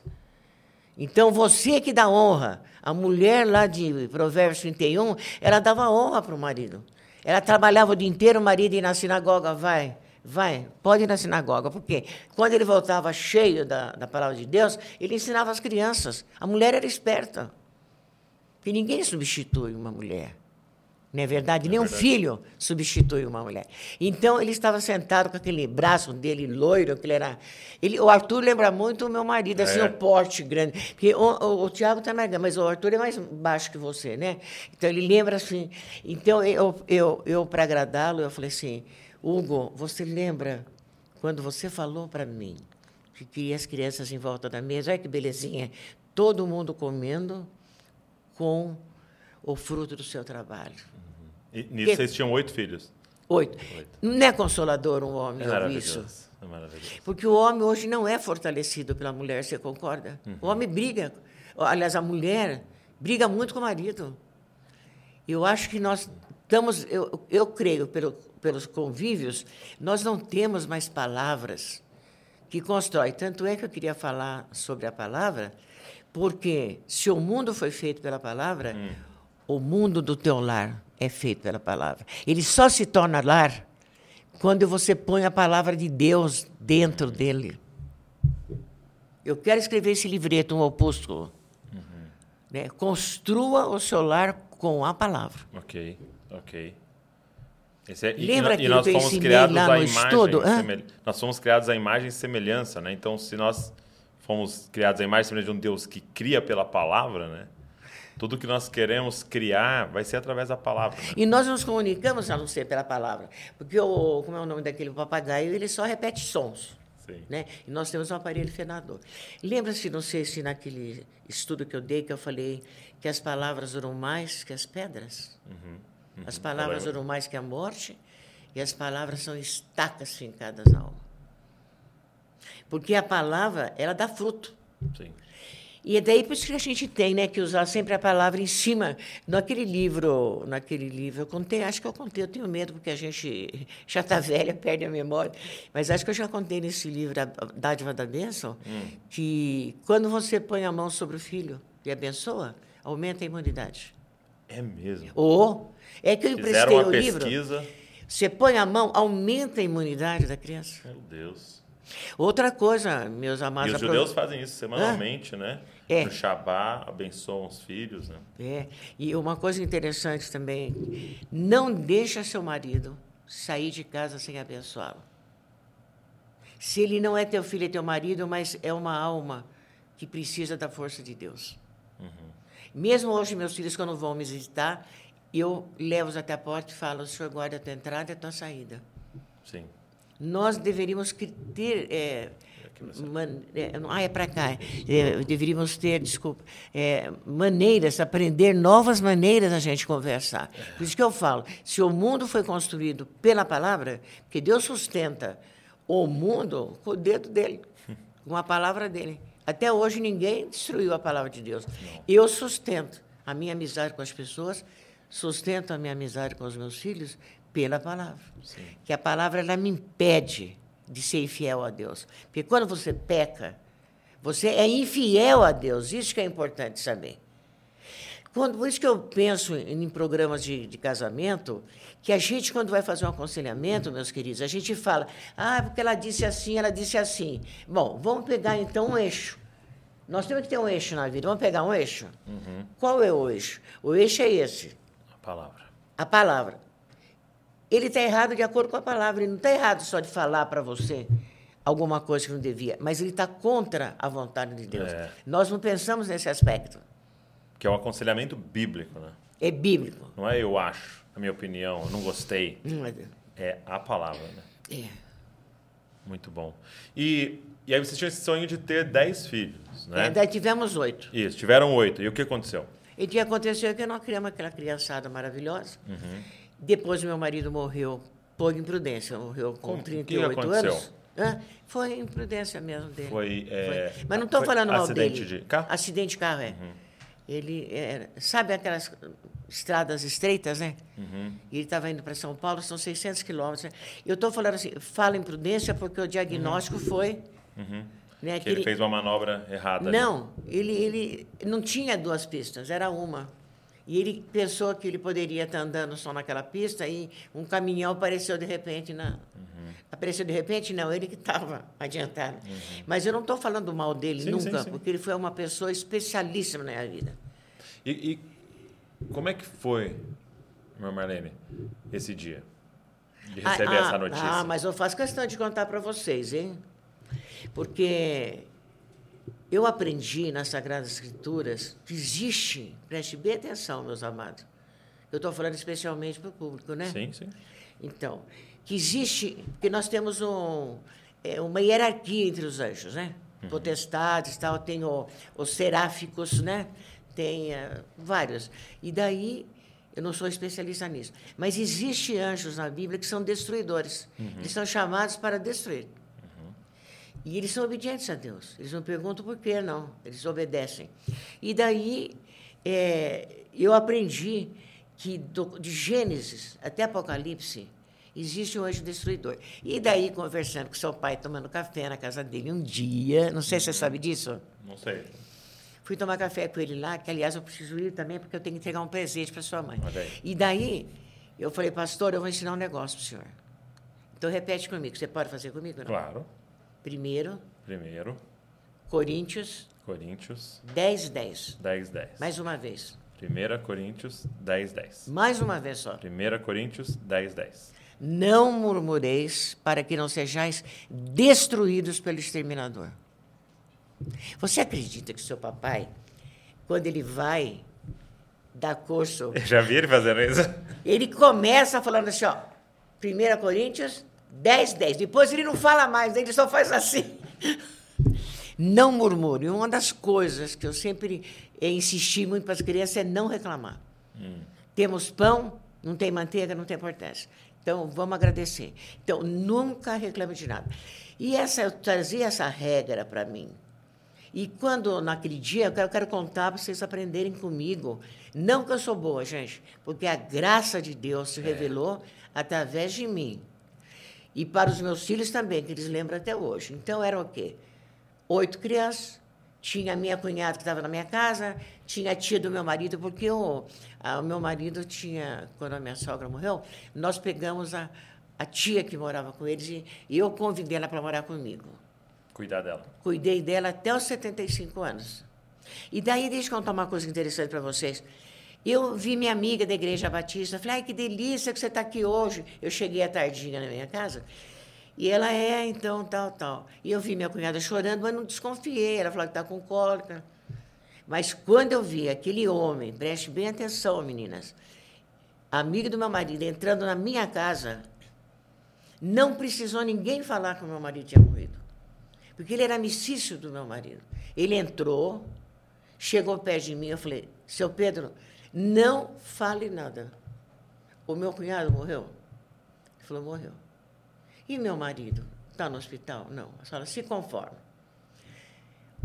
Então, você que dá honra, a mulher lá de Provérbios 31, ela dava honra para o marido. Ela trabalhava o dia inteiro, o marido ia na sinagoga, vai, vai, pode ir na sinagoga. Por quê? Quando ele voltava cheio da, da palavra de Deus, ele ensinava as crianças. A mulher era esperta. Porque ninguém substitui uma mulher. Não é verdade? Nem um verdade. filho substitui uma mulher. Então, ele estava sentado com aquele braço dele loiro, que ele era... Ele, o Arthur lembra muito o meu marido, assim, É. o porte grande. Porque o, o, o Tiago está mais grande, mas o Arthur é mais baixo que você, né? Então, ele lembra assim... Então, eu, eu, eu para agradá-lo, eu falei assim, Hugo, você lembra quando você falou para mim que queria as crianças em volta da mesa? Olha que belezinha. Todo mundo comendo com o fruto do seu trabalho. E nisso Que- vocês tinham oito filhos. Oito. Oito. Não é consolador um homem É isso? É maravilhoso. Porque o homem hoje não é fortalecido pela mulher, você concorda? O homem briga. Aliás, a mulher briga muito com o marido. Eu acho que nós estamos, eu, eu creio, pelo, pelos convívios, nós não temos mais palavras que constroem. Tanto é que eu queria falar sobre a palavra, porque se o mundo foi feito pela palavra, o mundo do teu lar é feito pela palavra. Ele só se torna lar quando você põe a palavra de Deus dentro dele. Eu quero escrever esse livreto, um opúsculo. Né? Construa o seu lar com a palavra. Ok, ok. É- e- Lembra e, aquilo nós fomos criados lá no estudo, semel- Nós fomos criados à imagem e semelhança, né? Então, se nós fomos criados à imagem e semelhança de um Deus que cria pela palavra, né? Tudo que nós queremos criar vai ser através da palavra. Né? E nós nos comunicamos a não ser pela palavra. Porque o, como é o nome daquele papagaio, ele só repete sons. Sim. Né? E nós temos um aparelho fenador. Lembra-se, não sei se naquele estudo que eu dei, que eu falei que as palavras duram mais que as pedras? As palavras Eu lembro. duram mais que a morte e as palavras são estacas fincadas na alma. Porque a palavra, ela dá fruto. Sim. E é daí por isso que a gente tem né, que usar sempre a palavra em cima. Naquele livro, naquele livro, eu contei, acho que eu contei, eu tenho medo, porque a gente já está velha, perde a memória, mas acho que eu já contei nesse livro, A Dádiva da Bênção, hum. que quando você põe a mão sobre o filho e abençoa, aumenta a imunidade. É mesmo? Ou, é que eu emprestei o livro. pesquisa. Você põe a mão, aumenta a imunidade da criança. Meu Deus. Outra coisa, meus amados. E os judeus fazem isso semanalmente, né? É. No Shabá, abençoam os filhos, né? É. E uma coisa interessante também, não deixa seu marido sair de casa sem abençoá-lo. Se ele não é teu filho, é teu marido, mas é uma alma que precisa da força de Deus. Uhum. Mesmo hoje, meus filhos, quando vão me visitar, eu levo-os até a porta e falo: o senhor guarda a tua entrada e a tua saída. Sim. Nós deveríamos ter. É, Man, é, ah, é para cá. É, deveríamos ter, desculpa, é, maneiras, aprender novas maneiras da gente conversar. Por isso que eu falo, se o mundo foi construído pela palavra, porque Deus sustenta o mundo com o dedo dele, com a palavra dele. Até hoje ninguém destruiu a palavra de Deus. Não. Eu sustento a minha amizade com as pessoas, sustento a minha amizade com os meus filhos pela palavra. Sim. Que a palavra ela me impede de ser infiel a Deus. Porque quando você peca, você é infiel a Deus. Isso que é importante saber. Quando, por isso que eu penso em, em programas de, de, casamento, que a gente, quando vai fazer um aconselhamento, meus queridos, a gente fala, ah, porque ela disse assim, ela disse assim. Bom, vamos pegar então um eixo. Nós temos que ter um eixo na vida. Vamos pegar um eixo? Uhum. Qual é o eixo? O eixo é esse. A palavra. A palavra ele está errado de acordo com a palavra. Ele não está errado só de falar para você alguma coisa que não devia, mas ele está contra a vontade de Deus. É. Nós não pensamos nesse aspecto. Que é um aconselhamento bíblico, né? É bíblico. Não é eu acho, a minha opinião, eu não gostei. Não é. é a palavra, né? É. Muito bom. E, e aí você tinha esse sonho de ter dez filhos, né? É, daí tivemos oito. Isso, tiveram oito. E o que aconteceu? E o que aconteceu é que nós criamos aquela criançada maravilhosa. Uhum depois meu marido morreu por imprudência, morreu com Como, 38 que anos. Hã? Foi imprudência mesmo dele. Foi, é, foi. Mas não estou falando mal acidente dele. De carro? Acidente de carro, é. Uhum. Ele, é, sabe aquelas estradas estreitas, né? Uhum. E ele estava indo para São Paulo, são 600 quilômetros. Né? Eu estou falando assim, fala imprudência porque o diagnóstico uhum. foi... Né, que, ele, ele fez uma manobra errada. Não, ele, ele não tinha duas pistas, era uma. E ele pensou que ele poderia estar andando só naquela pista e um caminhão apareceu de repente na. Uhum. Apareceu de repente? Não, ele que estava adiantado. Uhum. Mas eu não estou falando mal dele sim, nunca, sim, sim. porque ele foi uma pessoa especialíssima na minha vida. E, e como é que foi, meu Marlene, esse dia? De receber ah, essa notícia? Ah, mas eu faço questão de contar para vocês, hein? Porque eu aprendi nas Sagradas Escrituras que existe, preste bem atenção, meus amados. Eu estou falando especialmente para o público, né? Sim, sim. Então, que existe, que nós temos um, é, uma hierarquia entre os anjos, né? Uhum. Potestades, tal, tem o, os seráficos, né? Tem uh, vários. E daí, eu não sou especialista nisso, mas existe anjos na Bíblia que são destruidores. Uhum. Eles são chamados para destruir. E eles são obedientes a Deus. Eles não perguntam por quê, não. Eles obedecem. E daí é, eu aprendi que do, de Gênesis até Apocalipse existe um anjo destruidor. E daí, conversando com seu pai, tomando café na casa dele um dia, não sei se você sabe disso. Não sei. Fui tomar café com ele lá, que aliás eu preciso ir também, porque eu tenho que entregar um presente para sua mãe. E daí eu falei, pastor, eu vou ensinar um negócio para o senhor. Então repete comigo, você pode fazer comigo? Não? Claro. Primeiro. Primeiro. Coríntios. Coríntios. 10, 10. 10, 10. Mais uma vez. 1 Coríntios 10, 10. Mais uma vez só. 1 Coríntios 10, 10. Não murmureis para que não sejais destruídos pelo exterminador. Você acredita que seu papai, quando ele vai dar curso. Eu já vi ele fazendo isso. Ele começa falando assim, ó. 1 Coríntios 10, 10. Depois ele não fala mais, ele só faz assim. Não murmure. Uma das coisas que eu sempre insisti muito para as crianças é não reclamar. Hum. Temos pão, não tem manteiga, não tem importância. Então, vamos agradecer. Então, nunca reclame de nada. E essa, eu trazia essa regra para mim. E quando, naquele dia, eu quero, eu quero contar para vocês aprenderem comigo. Não que eu sou boa, gente, porque a graça de Deus se revelou através de mim. E para os meus filhos também, que eles lembram até hoje. Então, eram o quê? Oito crianças, tinha a minha cunhada que estava na minha casa, tinha a tia do meu marido, porque o, a, o meu marido tinha, quando a minha sogra morreu, nós pegamos a, a tia que morava com eles e, e eu convidei ela para morar comigo. Cuidar dela. Cuidei dela até os 75 anos. E daí, deixa eu contar uma coisa interessante para vocês. Eu vi minha amiga da Igreja Batista, falei, ai, que delícia que você está aqui hoje. Eu cheguei à tardinha na minha casa, e ela é, então, tal, tal. E eu vi minha cunhada chorando, mas não desconfiei. Ela falou que está com cólica. Mas quando eu vi aquele homem, preste bem atenção, meninas, amigo do meu marido, entrando na minha casa, não precisou ninguém falar que o meu marido tinha morrido. Porque ele era amicício do meu marido. Ele entrou, chegou perto de mim, eu falei, seu Pedro, não fale nada. O meu cunhado morreu? Ele falou, morreu. E meu marido? Está no hospital? Não. A senhora se conforma.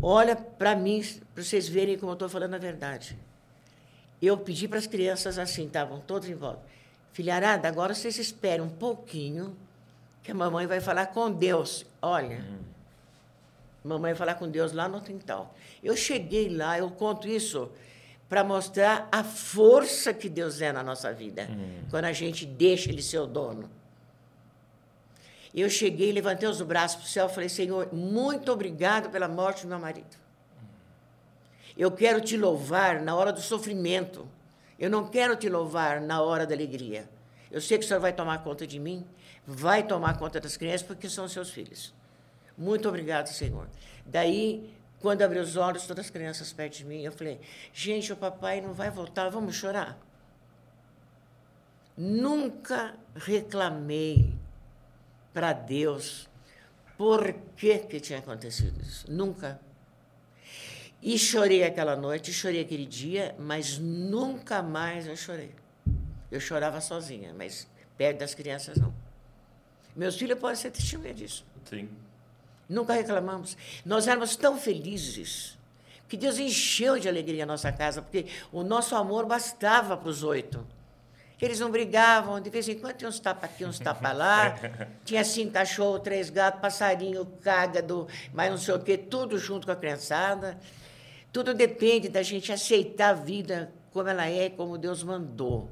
Olha para mim, para vocês verem como eu estou falando a verdade. Eu pedi para as crianças assim, estavam todos em volta. Filharada, agora vocês esperem um pouquinho, que a mamãe vai falar com Deus. Olha, mamãe vai falar com Deus lá no quintal. Eu cheguei lá, eu conto isso para mostrar a força que Deus é na nossa vida, quando a gente deixa Ele ser o dono. Eu cheguei, levantei os braços para o céu e falei: Senhor, muito obrigado pela morte do meu marido. Eu quero te louvar na hora do sofrimento. Eu não quero te louvar na hora da alegria. Eu sei que o Senhor vai tomar conta de mim, vai tomar conta das crianças, porque são seus filhos. Muito obrigado, Senhor. Daí, quando abri os olhos, todas as crianças perto de mim, eu falei: gente, o papai não vai voltar, vamos chorar. Nunca reclamei para Deus por que, que tinha acontecido isso. Nunca. E chorei aquela noite, chorei aquele dia, mas nunca mais eu chorei. Eu chorava sozinha, mas perto das crianças não. Meus filhos podem ser testemunha disso. Sim. Nunca reclamamos. Nós éramos tão felizes que Deus encheu de alegria a nossa casa, porque o nosso amor bastava para os oito. Eles não brigavam, de vez em quando tinha uns tapas aqui, uns tapas lá. Tinha cinco cachorros, três gatos, passarinho, cágado, mais não sei o quê, tudo junto com a criançada. Tudo depende da gente aceitar a vida como ela é, como Deus mandou.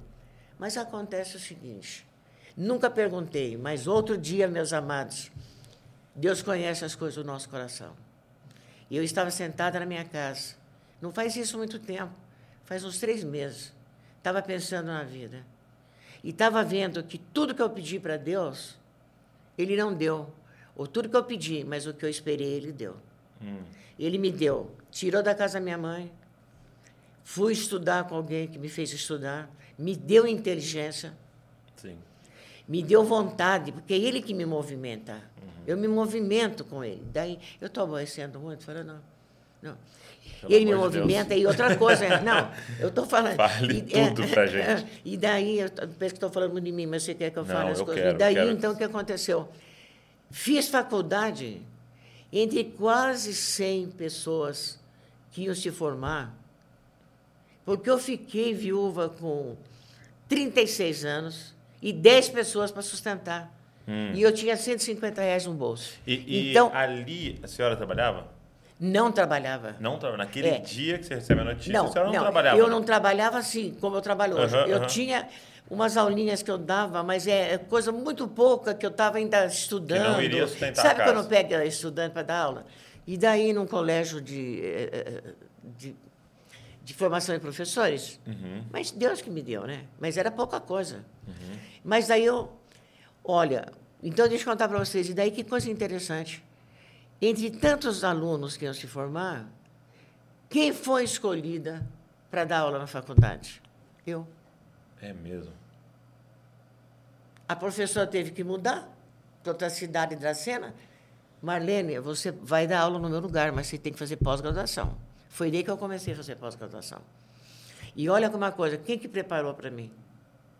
Mas acontece o seguinte: nunca perguntei, mas outro dia, meus amados, Deus conhece as coisas do nosso coração. E eu estava sentada na minha casa. Não faz isso muito tempo, faz uns três meses. Estava pensando na vida. E estava vendo que tudo que eu pedi para Deus, Ele não deu. Ou tudo que eu pedi, mas o que eu esperei, Ele deu. Ele me deu. Tirou da casa da minha mãe. Fui estudar com alguém que me fez estudar. Me deu inteligência. Sim. Me deu vontade, porque é Ele que me movimenta. Eu me movimento com Ele. Daí, eu estou aborrecendo muito? Falando, não. Não. Pelo ele me de movimenta e outra coisa, não, eu estou falando. Fale e, tudo pra gente. E daí, eu penso que estou falando de mim, mas você quer que eu Não, fale as eu coisas? quero, e daí, quero. então, o que aconteceu? Fiz faculdade entre quase 100 pessoas que iam se formar, porque eu fiquei viúva com 36 anos e 10 pessoas para sustentar. E eu tinha 150 reais no bolso. Hum. E, e então, ali a senhora trabalhava? não trabalhava. Não trabalhava. Naquele É. dia que você recebe a notícia, Não, a senhora não, não, trabalhava? eu não trabalhava assim, como eu trabalho hoje. Aham, eu aham. tinha umas aulinhas que eu dava, mas é é coisa muito pouca que eu estava ainda estudando. iria sustentar Sabe a quando pega estudante para dar aula? E daí, num colégio de, eh, eh, de, de formação de professores, Uhum. mas Deus que me deu, né? Mas era pouca coisa. Uhum. Mas daí eu, olha, então deixa eu contar para vocês, e daí que coisa interessante. Entre tantos alunos que iam se formar, quem foi escolhida para dar aula na faculdade? Eu. É mesmo. A professora teve que mudar para outra cidade da cena. Marlene, você vai dar aula no meu lugar, mas você tem que fazer pós-graduação. Foi daí que eu comecei a fazer pós-graduação. E olha como uma coisa, quem que preparou para mim?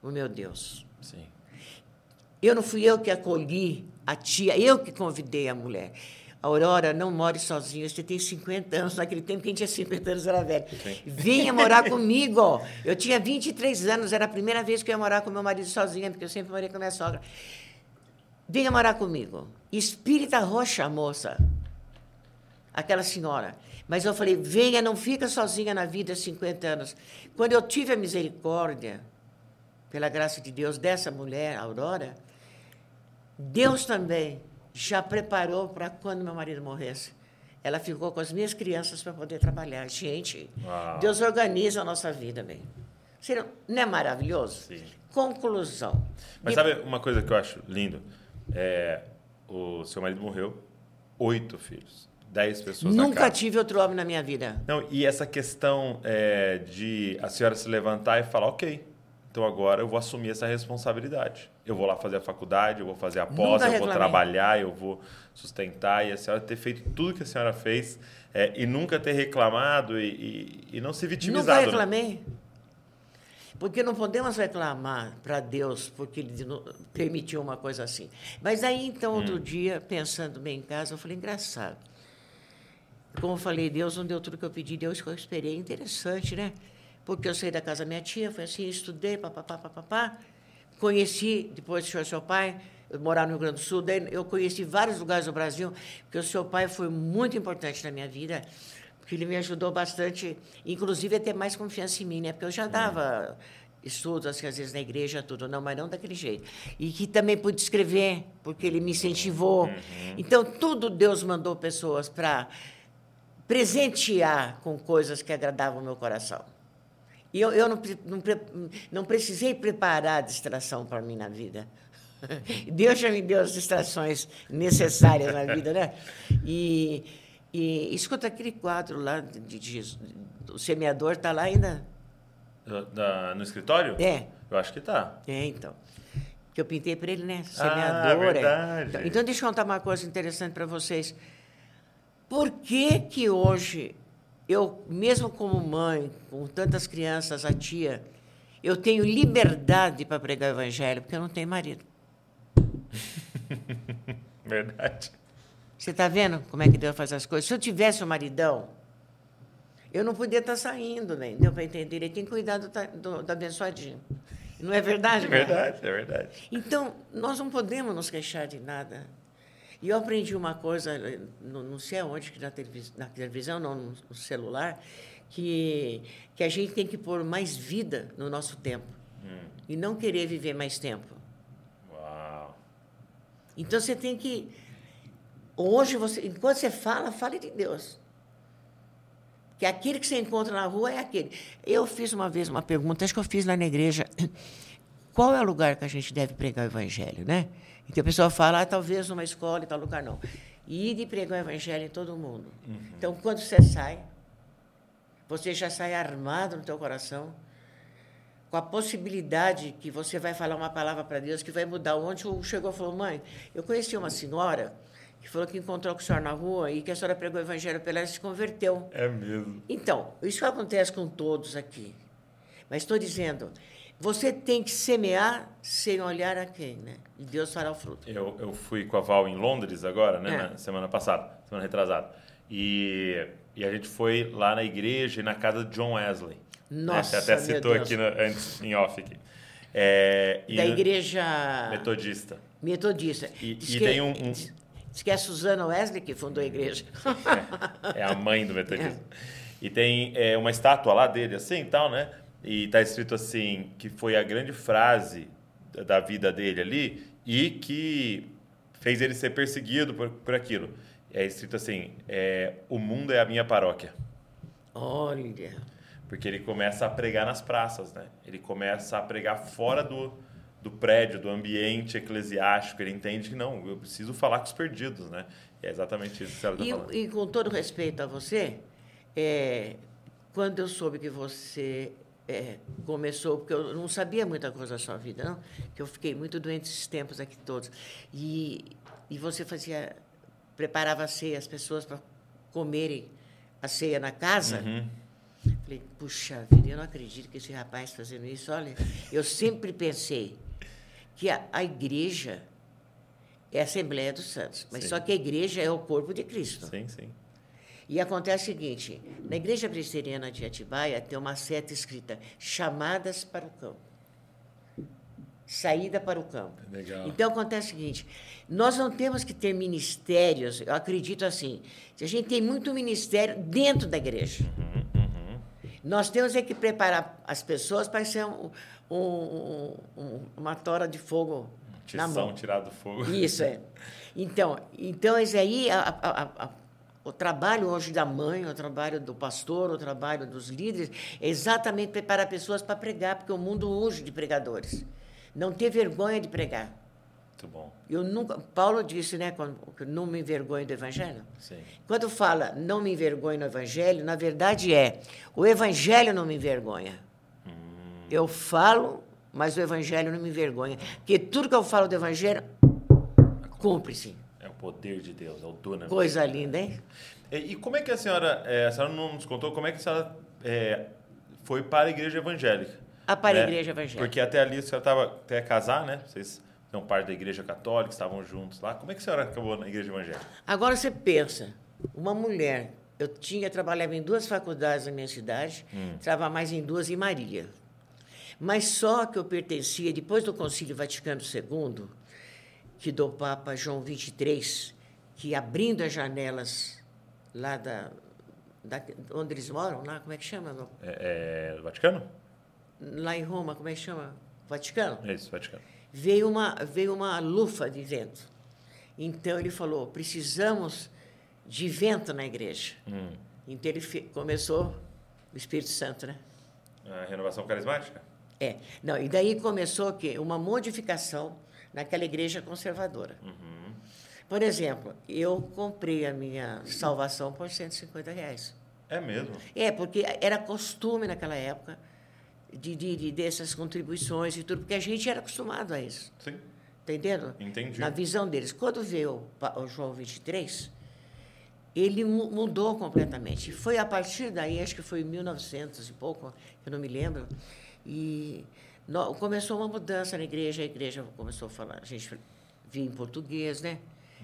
O meu Deus. Sim. Eu não fui eu que acolhi a tia, eu que convidei a mulher. Aurora, não more sozinha. Você tem 50 anos. Naquele tempo, quem tinha 50 anos era velho. Venha morar comigo. Eu tinha 23 anos. Era a primeira vez que eu ia morar com meu marido sozinha, porque eu sempre morei com minha sogra. Venha morar comigo. Espírita roxa, moça. Aquela senhora. Mas eu falei, venha, não fica sozinha na vida 50 anos. Quando eu tive a misericórdia, pela graça de Deus, dessa mulher, Aurora, Deus também já preparou para quando meu marido morresse. Ela ficou com as minhas crianças para poder trabalhar. Gente, Uau. Deus organiza a nossa vida bem. Não é maravilhoso? Sim. Conclusão. Mas E- sabe uma coisa que eu acho lindo? É, o seu marido morreu, oito filhos, dez pessoas na Nunca tive outro homem na minha vida. Não, e essa questão é, de a senhora se levantar e falar, ok, então agora eu vou assumir essa responsabilidade. Eu vou lá fazer a faculdade, eu vou fazer a pós, eu vou trabalhar, eu vou sustentar. E a senhora ter feito tudo que a senhora fez é, e nunca ter reclamado e, e- e não se vitimizado. Nunca né? reclamei. Porque não podemos reclamar para Deus porque Ele permitiu uma coisa assim. Mas aí, então, Hum. outro dia, pensando bem em casa, eu falei, engraçado. Como eu falei, Deus não deu tudo que eu pedi, Deus que eu esperei. Interessante, né? Porque eu saí da casa da minha tia, foi assim, estudei, papapá, papapá. Conheci, depois do senhor seu pai, eu morava no Rio Grande do Sul, daí eu conheci vários lugares do Brasil, porque o seu pai foi muito importante na minha vida, porque ele me ajudou bastante, inclusive a ter mais confiança em mim, né? Porque eu já dava estudos, assim, às vezes na igreja, tudo, não, mas não daquele jeito. E que também pude escrever, porque ele me incentivou. Então, tudo Deus mandou pessoas para presentear com coisas que agradavam o meu coração. E eu, eu não, não, não precisei preparar a distração para mim na vida. Deus já me deu as distrações necessárias na vida, né? E, e escuta aquele quadro lá de, de Jesus, o semeador está lá ainda? Da- no escritório? É. Eu acho que tá. É, então. Que eu pintei para ele, né? Ah, Semeador. é. verdade. Então, então, deixa eu contar uma coisa interessante para vocês. Por que que hoje, eu, mesmo como mãe, com tantas crianças, a tia, eu tenho liberdade para pregar o evangelho? Porque eu não tenho marido. Verdade. Você está vendo como é que Deus faz as coisas? Se eu tivesse um maridão, eu não podia estar saindo, né? Deu para entender? Ele tem que cuidar do, do, do abençoadinho. Não é verdade, É verdade, é verdade. Então, nós não podemos nos queixar de nada. E eu aprendi uma coisa, eh, não, não sei aonde, que na, televis, na televisão, não, no, celular, que, que a gente tem que pôr mais vida no nosso tempo. E não querer viver mais tempo. Uau. Então, você tem que... Hoje, você, enquanto você fala, fale de Deus. Que aquele que você encontra na rua é aquele. Eu fiz uma vez uma pergunta, acho que eu fiz lá na igreja. Qual é o lugar que a gente deve pregar o evangelho, né? Então a pessoa fala, ah, talvez numa escola e tal lugar, não. E de pregar o evangelho em todo mundo. Então, quando você sai, você já sai armado no teu coração, com a possibilidade que você vai falar uma palavra para Deus que vai mudar. Ontem chegou e falou, mãe, eu conheci uma senhora que falou que encontrou com o senhor na rua e que a senhora pregou o evangelho para ela e se converteu. É mesmo. Então, isso acontece com todos aqui. Mas estou dizendo, você tem que semear sem olhar a quem, né? E Deus fará o fruto. Eu, eu fui com a Val em Londres agora, né? É. Na semana passada, semana retrasada. E, e a gente foi lá na igreja e na casa de John Wesley. né? Nossa, Você até citou Deus. aqui no- antes, em off aqui. É, Da no- igreja Metodista. metodista. E- Diz e que- tem um- um- Diz diz que é a Susana Wesley que fundou a igreja. É a mãe do metodismo. E tem é, uma estátua lá dele, assim e tal, né? E tá escrito assim, que foi a grande frase da- da vida dele ali e que fez ele ser perseguido por, por aquilo. É escrito assim, é, o mundo é a minha paróquia. Olha. Porque ele começa a pregar nas praças, né? Ele começa a pregar fora do, do prédio, do ambiente eclesiástico. Ele entende que não, eu preciso falar com os perdidos, né? E é exatamente isso que ela está falando. E, e com todo respeito a você, é, quando eu soube que você é, começou, porque eu não sabia muita coisa da sua vida, não, que eu fiquei muito doente esses tempos aqui todos, e, e você fazia, preparava a ceia, as pessoas para comerem a ceia na casa, Uhum. Falei, puxa vida, eu não acredito que esse rapaz tá fazendo isso. Olha, eu sempre pensei que a, a igreja É a Assembleia dos Santos. Mas Sim. só que a igreja é o corpo de Cristo. Sim, sim. E acontece o seguinte: na igreja presbiteriana de Atibaia tem uma seta escrita chamadas para o campo. Saída para o campo. Legal. Então acontece o seguinte: nós não temos que ter ministérios, eu acredito assim, a gente tem muito ministério dentro da igreja. Nós temos é que preparar as pessoas para ser um- um- um- uma tora de fogo na Tição mão. tirado do fogo. Isso é. Então, então esse aí, a- a- a- o trabalho hoje da mãe, o trabalho do pastor, o trabalho dos líderes, é exatamente preparar pessoas para pregar, porque o mundo urge de pregadores. Não ter vergonha de pregar. Muito bom. Eu nunca, Paulo disse, né, quando, que não me envergonho do evangelho. Sim. Quando fala não me envergonho no evangelho, na verdade é o evangelho não me envergonha. Eu falo, mas o evangelho não me envergonha, porque tudo que eu falo do evangelho cumpre-se. Poder de Deus, é o dunamis. Coisa linda, hein? E, e como é que a senhora, é, a senhora não nos contou como é que a senhora é, foi para a igreja evangélica? Ah, para a né? igreja evangélica. Porque até ali a senhora estava até casar, né? Vocês são parte da igreja católica, estavam juntos lá. Como é que a senhora acabou na igreja evangélica? Agora você pensa, uma mulher, eu tinha trabalhava em duas faculdades na minha cidade, trabalhava mais em duas em Marília. Mas só que eu pertencia, depois do Concílio Vaticano II, que do Papa João XXIII, que abrindo as janelas lá da, da onde eles moram, lá, como é que chama? No- É, é, Vaticano? Lá em Roma, como é que chama? Vaticano? Isso, Vaticano. veio uma, veio uma lufa de vento. Então ele falou: precisamos de vento na igreja. Hum. Então ele começou o Espírito Santo, né? A renovação carismática? É. Não, e daí começou o quê? Uma modificação naquela igreja conservadora. Por exemplo, eu comprei a minha salvação por 150 reais. É mesmo. É, porque era costume naquela época de, de, de dessas contribuições e tudo, porque a gente era acostumado a isso. Sim. Entendendo? Entendi. Na visão deles. Quando veio o João 23, ele mu- mudou completamente. Foi a partir daí, acho que foi em 1900 e pouco, eu não me lembro, e começou uma mudança na igreja. A igreja começou a falar, a gente via em português, né?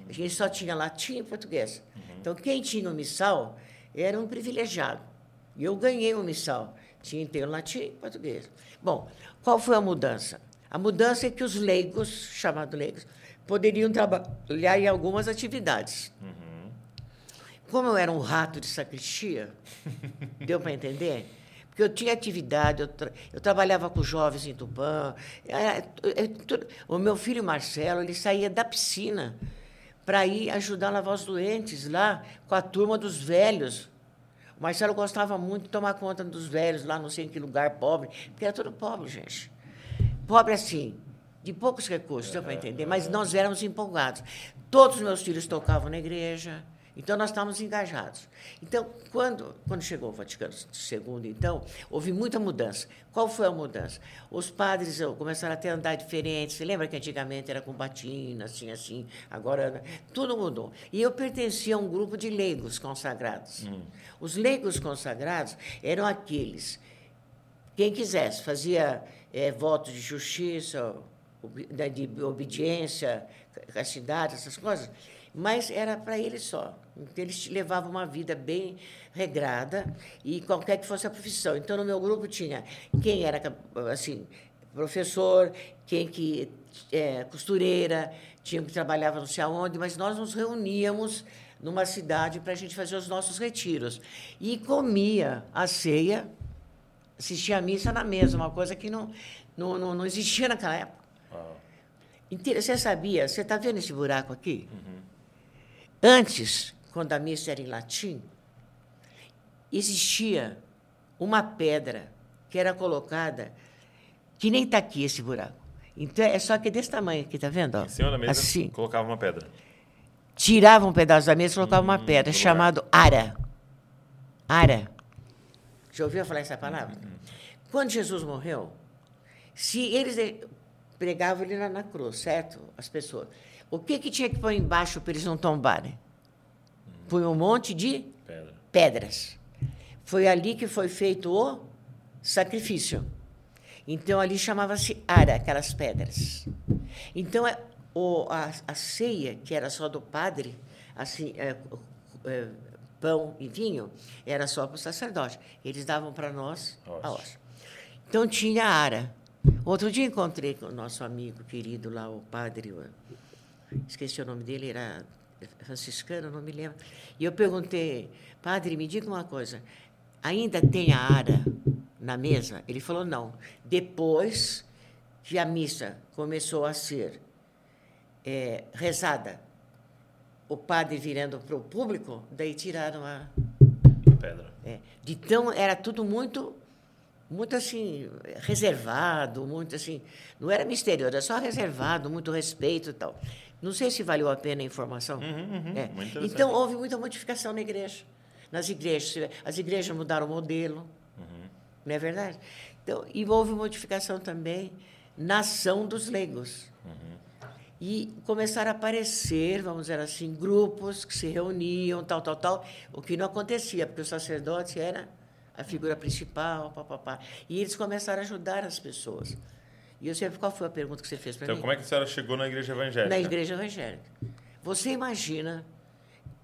A gente só tinha latim e português. Então, quem tinha o missal era um privilegiado. E eu ganhei o missal. Tinha inteiro latim e português. Bom, qual foi a mudança? A mudança é que os leigos, chamados leigos, poderiam trabalhar em algumas atividades. Como eu era um rato de sacristia, deu para entender? Porque eu tinha atividade, eu, tra- eu trabalhava com jovens em Tupã. é, é, tudo- o meu filho Marcelo, ele saía da piscina para ir ajudar a lavar os doentes lá com a turma dos velhos. O Marcelo gostava muito de tomar conta dos velhos lá, não sei em que lugar, pobre, porque era tudo pobre, gente. Pobre assim, de poucos recursos, deu para entender, mas nós éramos empolgados. Todos os meus filhos tocavam na igreja, então nós estávamos engajados. Então, quando, quando chegou o Vaticano II, então, houve muita mudança. Qual foi a mudança? Os padres ó, começaram a ter andar diferente. Você lembra que antigamente era com batina, assim, assim, agora tudo mudou. E eu pertencia a um grupo de leigos consagrados. Os leigos consagrados eram aqueles quem quisesse, fazia eh, votos de justiça, da- de obediência, ca- castidade, essas coisas, mas era para ele só. Então, eles levavam uma vida bem regrada e qualquer que fosse a profissão. Então, no meu grupo tinha quem era assim professor, quem que é, costureira, tinha que trabalhava não sei aonde, mas nós nos reuníamos numa cidade para a gente fazer os nossos retiros. E comia a ceia assistia a missa na mesa, uma coisa que não, não, não, não existia naquela época. Uau. Inteira- Você sabia? Você está vendo esse buraco aqui? Antes, quando a missa era em latim, existia uma pedra que era colocada, que nem está aqui esse buraco. Então, é só que é desse tamanho aqui, está vendo? ó? Em cima da mesa, Assim. colocava uma pedra. Tirava um pedaço da mesa e colocava uma pedra, chamado ara. Ara. Já ouviu falar essa palavra? Quando Jesus morreu, se eles pregavam ele na, na cruz, certo? As pessoas. O que, que tinha que pôr embaixo para eles não tombarem? Põe um monte de Pedra. pedras. Foi ali que foi feito o sacrifício. Então ali chamava-se ara, aquelas pedras. Então é- o, a, a ceia, que era só do padre, assim, é, é, pão e vinho, era só para o sacerdote. Eles davam para nós a hóstia. Então tinha ara. Outro dia encontrei com o nosso amigo querido lá, o padre, esqueci o nome dele, era franciscano, não me lembro. E eu perguntei, padre, me diga uma coisa, ainda tem a ara na mesa? Ele falou, não. Depois que a missa começou a ser é, rezada, o padre virando para o público, daí tiraram a pedra. É, então era tudo muito muito assim reservado, muito assim, não era misterioso, era só reservado, muito respeito e tal. Não sei se valeu a pena a informação. Uhum, uhum, é. Então houve muita modificação na igreja, nas igrejas, as igrejas mudaram o modelo, uhum. não é verdade? Então e houve modificação também na ação dos leigos. E começaram a aparecer, vamos dizer assim, grupos que se reuniam, tal, tal, tal, o que não acontecia, porque o sacerdote era a figura principal, papapá. E eles começaram a ajudar as pessoas. E eu sempre, qual foi a pergunta que você fez para então, mim? Então, como é que a senhora chegou na igreja evangélica? Na igreja evangélica. Você imagina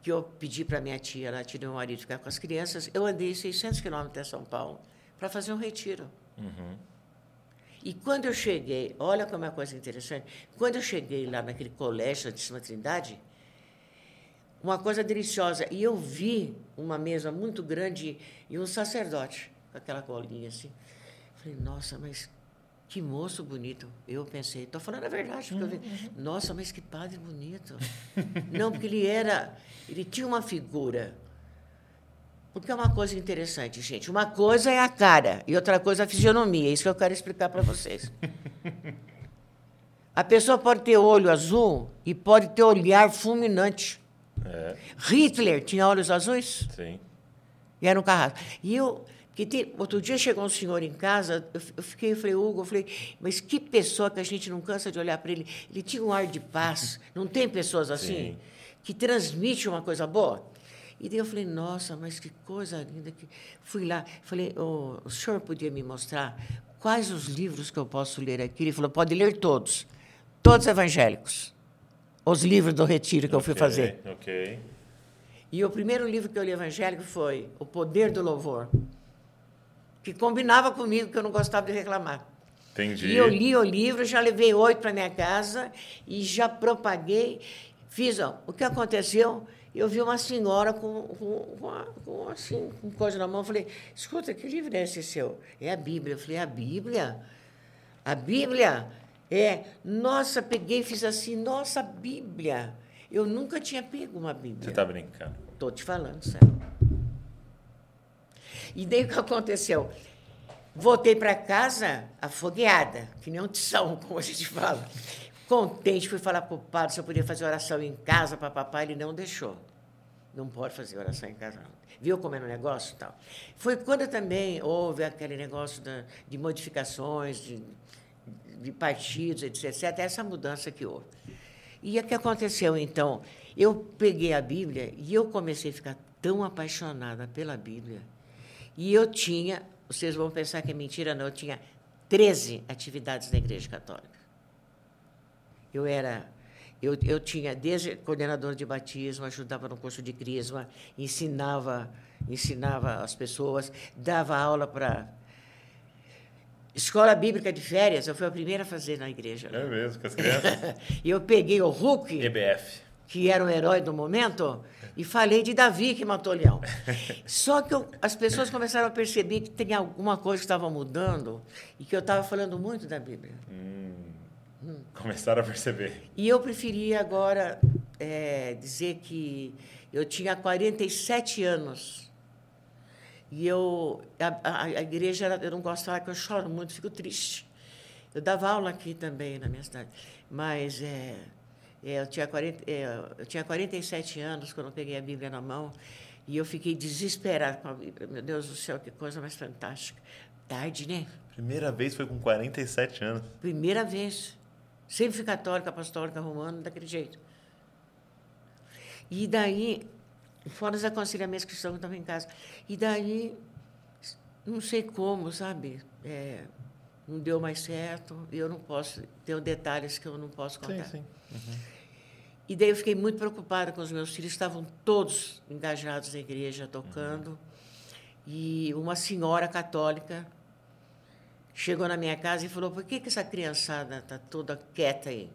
que eu pedi para minha tia, ela tinha meu marido ficar com as crianças, eu andei 600 quilômetros até São Paulo para fazer um retiro. Uhum. E quando eu cheguei, olha como é uma coisa interessante, quando eu cheguei lá naquele colégio de Santa Trindade, uma coisa deliciosa. E eu vi uma mesa muito grande e um sacerdote com aquela colinha assim. Falei, nossa, mas que moço bonito. Eu pensei, estou falando a verdade. Porque eu vi, uhum. nossa, mas que padre bonito. Não, porque ele era, ele tinha uma figura. Porque é uma coisa interessante, gente. Uma coisa é a cara e outra coisa é a fisionomia. É isso que eu quero explicar para vocês. A pessoa pode ter olho azul e pode ter olhar fulminante. É. Hitler tinha olhos azuis? Sim. E era um carrasco. E eu, que tem, outro dia chegou um senhor em casa, eu, fiquei, eu falei, Hugo, eu falei, mas que pessoa que a gente não cansa de olhar para ele. Ele tinha um ar de paz. Não tem pessoas assim? Sim. Que transmite uma coisa boa? E daí eu falei, nossa, mas que coisa linda. Que... Fui lá, falei, oh, o senhor podia me mostrar quais os livros que eu posso ler aqui? Ele falou, pode ler todos. Todos evangélicos os livros do retiro que okay, eu fui fazer. Ok. E o primeiro livro que eu li evangélico foi O Poder do Louvor, que combinava comigo, que eu não gostava de reclamar. Entendi. E eu li o livro, já levei oito para minha casa e já propaguei. Fiz, ó, o que aconteceu? Eu vi uma senhora com, com, com, com assim, com coisa na mão. Falei, escuta, que livro é esse seu? É a Bíblia. Eu falei, a Bíblia? A Bíblia? É, nossa, peguei e fiz assim, nossa, Bíblia. Eu nunca tinha pego uma Bíblia. Você está brincando? Estou te falando, sério. E daí o que aconteceu? Voltei para casa afogueada, que nem um tição, como a gente fala. Contente, fui falar para o padre se eu podia fazer oração em casa para papai, ele não deixou. Não pode fazer oração em casa, não. Viu como é o negócio e tal? Foi quando também houve aquele negócio da, de modificações, de, de partidos, etc. Essa mudança que houve. E o que aconteceu, então? Eu peguei a Bíblia e eu comecei a ficar tão apaixonada pela Bíblia. E eu tinha, vocês vão pensar que é mentira, não, eu tinha 13 atividades na Igreja Católica. Eu era eu, eu tinha desde coordenador de batismo, ajudava no curso de crisma, ensinava, ensinava as pessoas, dava aula para Escola Bíblica de Férias, eu fui a primeira a fazer na igreja. É mesmo, com as crianças. e eu peguei o Hulk, EBF. que era o herói do momento, e falei de Davi que matou o leão. Só que eu, as pessoas começaram a perceber que tem alguma coisa que estava mudando e que eu estava falando muito da Bíblia. Hum, hum. Começaram a perceber. E eu preferia agora é, dizer que eu tinha 47 anos e eu, a, a, igreja, eu não gostava, que eu choro muito, fico triste. Eu dava aula aqui também na minha cidade, mas é, é, eu, tinha 40, é, eu tinha 47 anos quando eu peguei a Bíblia na mão e eu fiquei desesperada com a Bíblia. Meu Deus do céu, que coisa mais fantástica. Tarde, né? Primeira vez foi com 47 anos. Primeira vez. Sempre fui católica, apostólica, romana, daquele jeito. E daí fora os aconselhamentos que estão também em casa. E daí, não sei como, sabe? É, não deu mais certo, e eu não posso, tenho detalhes que eu não posso contar. Sim, sim. E daí eu fiquei muito preocupada com os meus filhos, estavam todos engajados na igreja, tocando. E uma senhora católica chegou na minha casa e falou: por que, que essa criançada está toda quieta aí?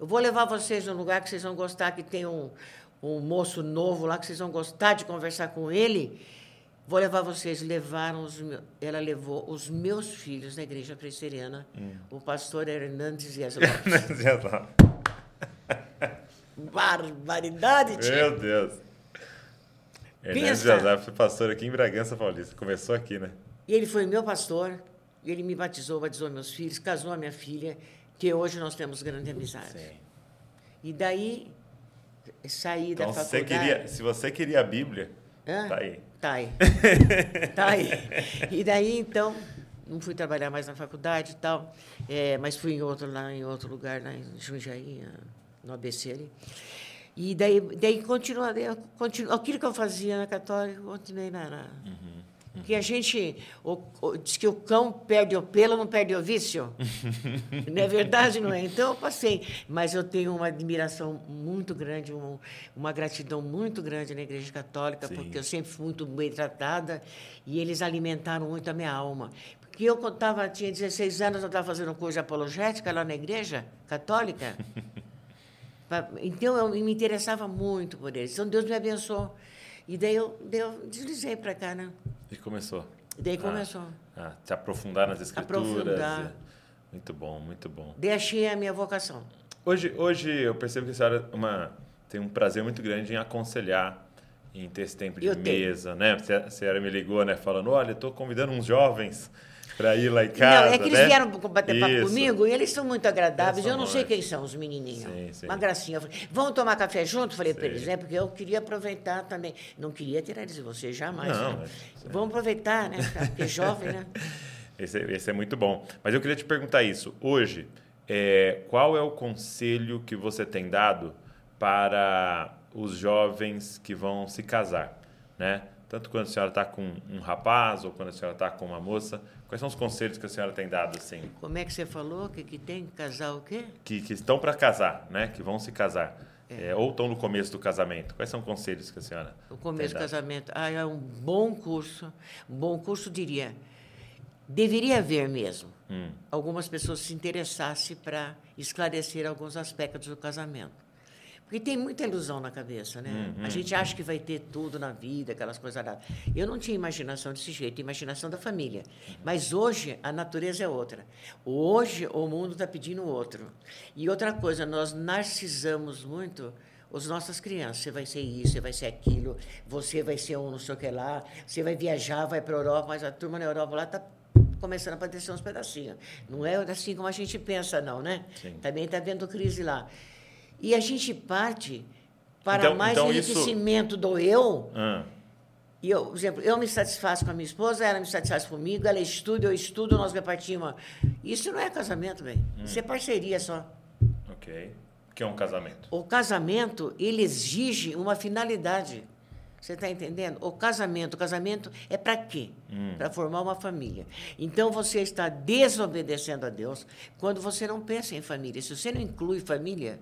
Eu vou levar vocês num lugar que vocês vão gostar, que tem um, um moço novo lá, que vocês vão gostar de conversar com ele. Vou levar vocês. Levaram os meus, ela levou os meus filhos na igreja presbiteriana. O pastor Hernandes Dias Lopes. Barbaridade, tio. Meu Deus. Hernandes. José foi pastor aqui em Bragança Paulista. Começou aqui, né? E ele foi meu pastor, ele me batizou, batizou meus filhos, casou a minha filha, que hoje nós temos grande amizade. Sim. E daí, saí Então, da se você, faculdade... queria, se você queria a Bíblia, Hã? tá aí. Tá aí. tá aí. E daí, então, não fui trabalhar mais na faculdade e tal, é, mas fui em outro, lá em outro lugar, lá em Jundiaí, no ABC ali. E daí, daí continua, eu continuo, aquilo que eu fazia na Católica, continuei na... na Porque a gente o, o- diz que o cão perde o pelo, não perde o vício. não é verdade, não é? Então eu passei. Mas eu tenho uma admiração muito grande, um- uma gratidão muito grande na Igreja Católica, Sim. porque eu sempre fui muito bem tratada e eles alimentaram muito a minha alma. Porque eu, quando tava, tinha 16 anos, eu estava fazendo de apologética lá na Igreja Católica. Então, eu me interessava muito por eles. Então, Deus me abençoou. E daí eu, daí eu deslizei para cá, né? E começou. E daí Ah. começou. Ah, se aprofundar nas escrituras. Aprofundar. é. Muito bom, muito bom. Daí achei a minha vocação. Hoje, hoje eu percebo que a senhora é uma, tem um prazer muito grande em aconselhar, em ter esse tempo de Eu tenho. mesa, né? A senhora me ligou, né? Falando, olha, estou convidando uns jovens para ir lá em casa, não, é que eles né? vieram para bater papo Isso. comigo e eles são muito agradáveis. São eu não sei quem são os menininhos. Sim, sim. Uma gracinha. Eu falei, Vamos tomar café junto? Falei para eles, né? Porque eu queria aproveitar também. Não queria tirar eles de você jamais. Não, né? mas- Vamos aproveitar, né? Porque jovem, né? Esse, esse é muito bom. Mas eu queria te perguntar isso. Hoje, é, qual é o conselho que você tem dado para os jovens que vão se casar? Né? Tanto quando a senhora está com um rapaz ou quando a senhora está com uma moça. Quais são os conselhos que a senhora tem dado, assim, Como é que você falou? Que, que tem que casar o quê? que, que estão para casar, né? que vão se casar? É, ou estão no começo do casamento? Quais são os conselhos que a senhora O começo do casamento. Ah, é um bom curso. Um bom curso, diria. Deveria haver mesmo. Hum. Algumas pessoas se interessassem para esclarecer alguns aspectos do casamento. Porque tem muita ilusão na cabeça, né? Uhum. A gente acha que vai ter tudo na vida, aquelas coisas lá. Eu não tinha imaginação desse jeito, imaginação da família. Mas hoje a natureza é outra. Hoje o mundo está pedindo outro. E outra coisa, nós narcisamos muito as nossas crianças. Você vai ser isso, você vai ser aquilo, você vai ser um não sei o que lá, você vai viajar, vai para a Europa, mas a turma na Europa lá está começando a padecer uns pedacinhos. Não é assim como a gente pensa, não, né? Sim. Também está vendo crise lá. E a gente parte para Então- mais então isso- enriquecimento do eu. Ah, E eu, por exemplo, eu me satisfaço com a minha esposa, ela me satisfaz comigo, ela estuda, eu estudo, nós repartimos. Isso não é casamento, velho. Hum. Isso é parceria só. ok. O que é um casamento? O casamento, ele exige uma finalidade. Você está entendendo? O casamento, o casamento é para quê? Para formar uma família. Então você está desobedecendo a Deus quando você não pensa em família. Se você não inclui família,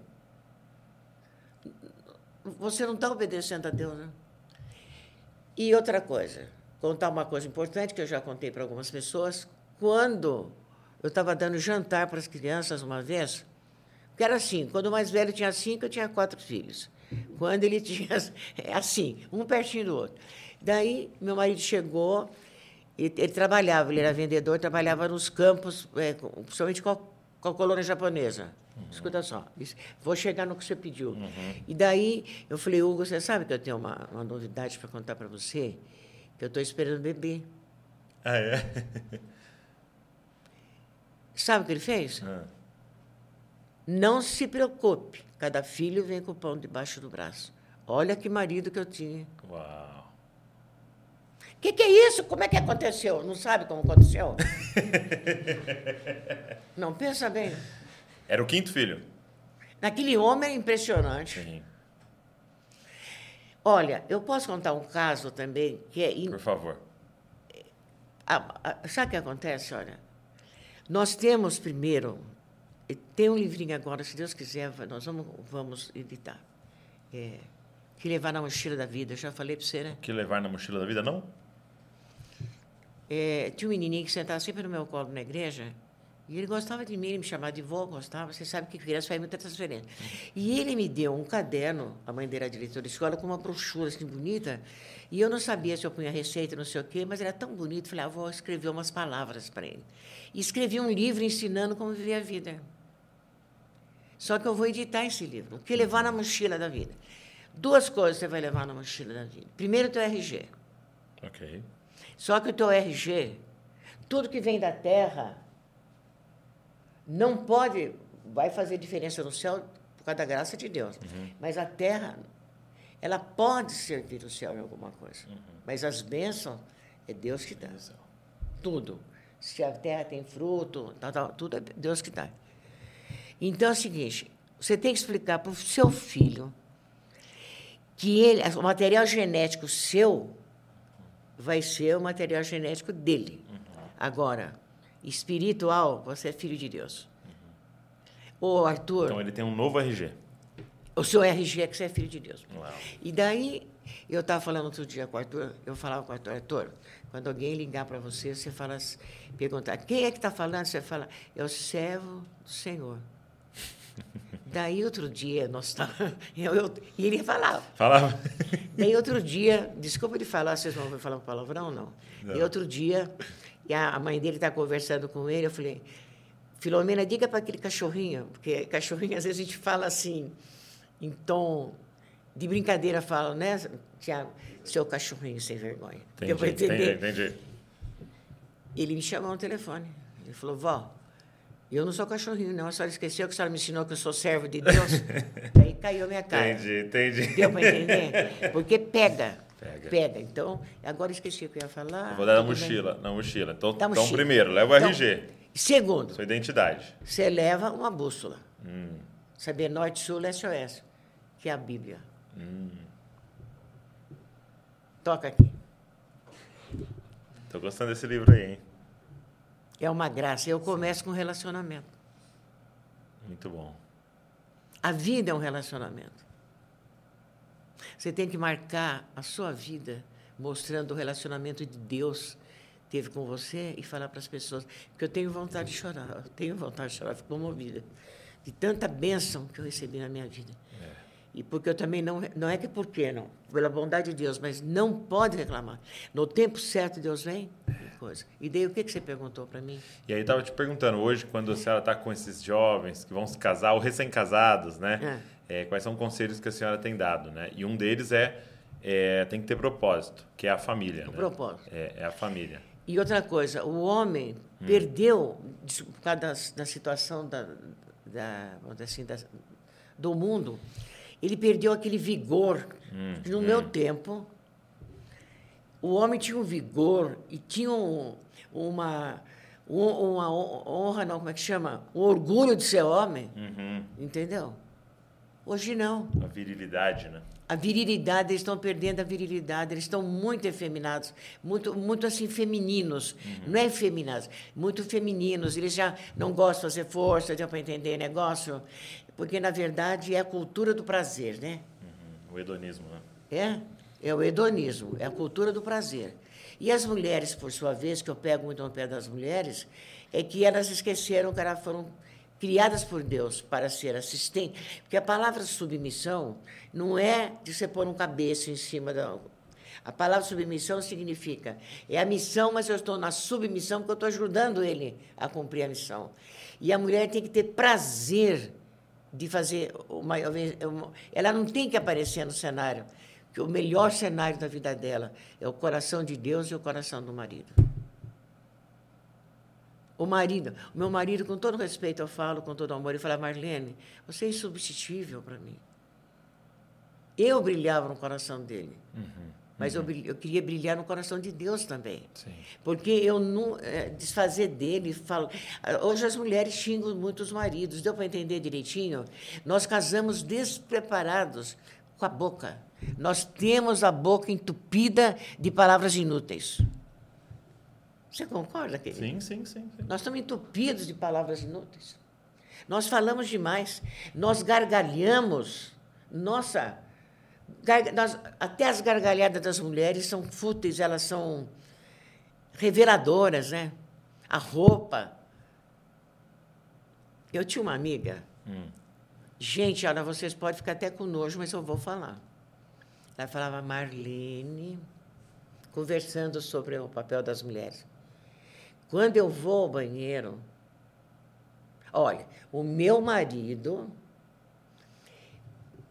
você não está obedecendo a Deus, né? E outra coisa, contar uma coisa importante que eu já contei para algumas pessoas. Quando eu estava dando jantar para as crianças uma vez, que era assim, quando o mais velho tinha cinco, eu tinha quatro filhos. Quando ele tinha é assim, um pertinho do outro. Daí meu marido chegou, ele, ele trabalhava, ele era vendedor, trabalhava nos campos, é, principalmente com a, com a colônia japonesa. Escuta só, isso- vou chegar no que você pediu. E daí eu falei, Hugo, você sabe que eu tenho uma, uma novidade para contar para você? Que eu estou esperando bebê. Ah, é? Sabe o que ele fez? Ah, Não se preocupe, cada filho vem com o pão debaixo do braço. Olha que marido que eu tinha. Uau. O que, que é isso? Como é que aconteceu? Não sabe como aconteceu? Não, pensa bem. Era o quinto filho? Naquele homem é impressionante. Sim. Olha, eu posso contar um caso também que é. in- Por favor. Ah, ah, sabe o que acontece? Olha, Nós temos primeiro, tem um livrinho agora, se Deus quiser, nós vamos, vamos editar. É, que levar na mochila da vida, já falei para você, né? Que levar na mochila da vida, não? É, tinha um menininho que sentava sempre no meu colo na igreja, e ele gostava de mim, ele me chamava de vó, gostava. Você sabe que criança faz muita transferência. E ele me deu um caderno, a mãe dele era diretora de escola, com uma brochura assim bonita. E eu não sabia se eu punha receita, não sei o quê, mas era tão bonito. Falei, ah, vou escrever umas palavras para ele. E escrevi um livro ensinando como viver a vida. Só que eu vou editar esse livro. O que levar na mochila da vida? Duas coisas você vai levar na mochila da vida. Primeiro, o teu RG. Ok. Só que o teu RG, tudo que vem da terra, não pode, vai fazer diferença no céu por causa da graça de Deus. Uhum. Mas a terra, ela pode servir o céu em alguma coisa. Uhum. Mas as bênçãos é Deus que dá. Tudo. Se a terra tem fruto, tal, tal, tudo é Deus que dá. Então é o seguinte, você tem que explicar para o seu filho que ele, o material genético seu vai ser o material genético dele. Uhum. Agora, espiritual, você é filho de Deus. Uhum. O Arthur. Então ele tem um novo RG. O seu RG é que você é filho de Deus. Uau. E daí, eu estava falando outro dia com o Arthur, eu falava com o Arthur, Arthur, quando alguém ligar para você, você fala, perguntar, quem é que está falando? Você fala, é o servo do Senhor. Daí outro dia, nós estávamos. Eu, eu, e ele falava. Falava. Daí outro dia, desculpa de falar, vocês vão falar um palavrão não? não. E outro dia, e a mãe dele está conversando com ele, eu falei, Filomena, diga para aquele cachorrinho, porque cachorrinho às vezes a gente fala assim, em tom de brincadeira, fala, né, Tiago? Seu cachorrinho sem vergonha. Entendi, eu vou entender. Entendi, entendi. Ele me chamou no telefone. Ele falou, vó, eu não sou cachorrinho, não. A senhora esqueceu que a senhora me ensinou que eu sou servo de Deus? Aí caiu a minha cara. Entendi, entendi. Deu para entender? Porque pega. Pega. Pega. Então, agora esqueci o que eu ia falar. Eu vou dar na mochila, na mochila. Então, então primeiro, leva o então, RG. Segundo. Sua identidade. Você leva uma bússola. Hum. Saber norte, sul, leste, oeste. Que é a Bíblia. Hum. Toca aqui. Estou gostando desse livro aí, hein? É uma graça. Eu começo com relacionamento. Muito bom. A vida é um relacionamento. Você tem que marcar a sua vida mostrando o relacionamento de Deus teve com você e falar para as pessoas que eu tenho vontade de chorar, eu tenho vontade de chorar, fico comovida de tanta bênção que eu recebi na minha vida. É. E porque eu também não não é que por quê não, pela bondade de Deus, mas não pode reclamar. No tempo certo Deus vem coisa. E daí o que, que você perguntou para mim? E aí estava te perguntando hoje, quando a senhora está com esses jovens que vão se casar, ou recém-casados, né? É. É, quais são conselhos que a senhora tem dado, né? E um deles é, é tem que ter propósito, que é a família. O né? propósito. É, é, a família. E outra coisa, o homem hum. perdeu, por causa da, da situação da, da, assim, da, do mundo, ele perdeu aquele vigor. Hum, no hum. meu tempo, o homem tinha um vigor e tinha um, uma, uma honra, não, como é que chama? Um orgulho de ser homem. Uhum. Entendeu? Hoje não. A virilidade, né? A virilidade, eles estão perdendo a virilidade, eles estão muito efeminados, muito, muito assim, femininos. Uhum. Não é efeminados, muito femininos. Eles já não gostam de fazer força, já para entender negócio, porque, na verdade, é a cultura do prazer, né? Uhum. O hedonismo, né? É? É o hedonismo, é a cultura do prazer. E as mulheres, por sua vez, que eu pego muito no pé das mulheres, é que elas esqueceram que elas foram criadas por Deus para ser assistentes. Porque a palavra submissão não é de você pôr um cabeça em cima da. A palavra submissão significa é a missão, mas eu estou na submissão porque eu estou ajudando ele a cumprir a missão. E a mulher tem que ter prazer de fazer uma, ela não tem que aparecer no cenário que o melhor cenário da vida dela é o coração de Deus e o coração do marido. O marido, o meu marido, com todo respeito, eu falo, com todo amor, ele fala, Marlene, você é insubstituível para mim. Eu brilhava no coração dele. Uhum, mas uhum. Eu, eu, queria brilhar no coração de Deus também. Sim. Porque eu não é, desfazer dele, falo. Hoje as mulheres xingam muito os maridos, deu para entender direitinho? Nós casamos despreparados com a boca. Nós temos a boca entupida de palavras inúteis. Você concorda, querido? Sim, sim, sim. sim. Nós estamos entupidos de palavras inúteis. Nós falamos demais. Nós gargalhamos. Nossa, nós- até as gargalhadas das mulheres são fúteis, elas são reveladoras, né? A roupa. Eu tinha uma amiga. Gente, olha, vocês podem ficar até com nojo, mas eu vou falar. Ela falava, Marlene, conversando sobre o papel das mulheres. Quando eu vou ao banheiro, olha, o meu marido,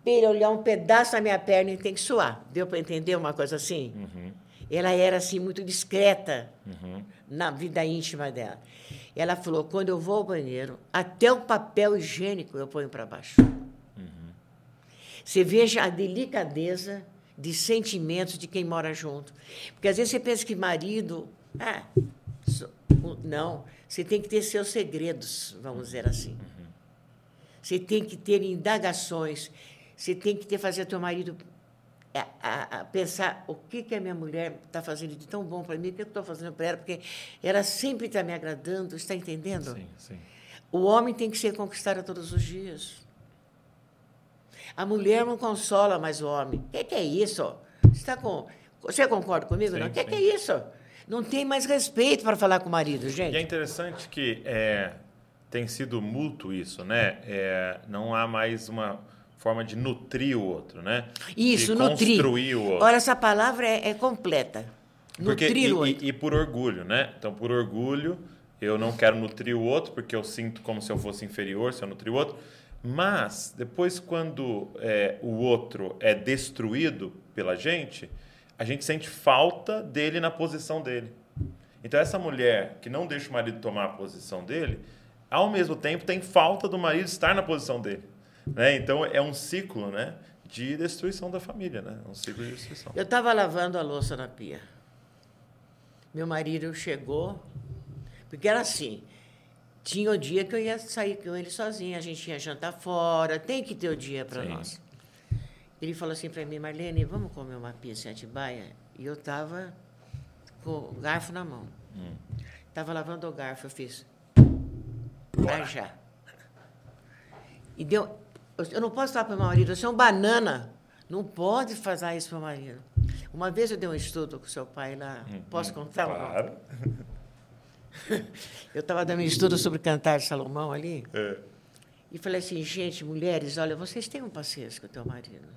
para ele olhar um pedaço da minha perna, ele tem que suar. Deu para entender uma coisa assim? Ela era assim muito discreta na vida íntima dela. Ela falou: quando eu vou ao banheiro, até o papel higiênico eu ponho para baixo. Você veja a delicadeza de sentimentos de quem mora junto. Porque às vezes você pensa que marido. Ah, não, você tem que ter seus segredos, vamos dizer assim. Você tem que ter indagações. Você tem que ter fazer teu marido a, a- a pensar o que, que a minha mulher está fazendo de tão bom para mim, o que eu estou fazendo para ela, porque ela sempre está me agradando, está entendendo? Sim, sim. O homem tem que ser conquistado todos os dias. A mulher não consola mais o homem. O que, que é isso? Você, tá com... Você concorda comigo? Sim, não? O que, que é isso? Não tem mais respeito para falar com o marido, gente. E é interessante que é, tem sido mútuo isso, né? É, não há mais uma forma de nutrir o outro, né? Isso, de nutrir. construir o outro. Olha, essa palavra é, é completa. Porque, Nutrir e, o outro. e- e por orgulho, né? Então, por orgulho, eu não quero nutrir o outro, porque eu sinto como se eu fosse inferior se eu nutrir o outro. Mas, depois, quando é, o outro é destruído pela gente, a gente sente falta dele na posição dele. Então, essa mulher que não deixa o marido tomar a posição dele, ao mesmo tempo tem falta do marido estar na posição dele. Né? Então, é um ciclo né, de destruição da família, né? É um ciclo de destruição. Eu estava lavando a louça na pia. Meu marido chegou, porque era assim. Tinha o dia que eu ia sair com ele sozinha, a gente ia jantar fora, tem que ter o dia para nós. Ele falou assim para mim, Marlene, vamos comer uma pizza em Atibaia? E eu estava com o garfo na mão. Estava lavando o garfo, eu fiz. Vai já. E deu. Eu não posso falar para o meu marido, você é um banana. Não pode fazer isso para o marido. Uma vez eu dei um estudo com seu pai lá. Posso contar? Claro. Eu estava dando um estudo sobre cantar de Salomão ali. É. E falei assim, gente, mulheres, olha, vocês tenham paciência com o teu marido.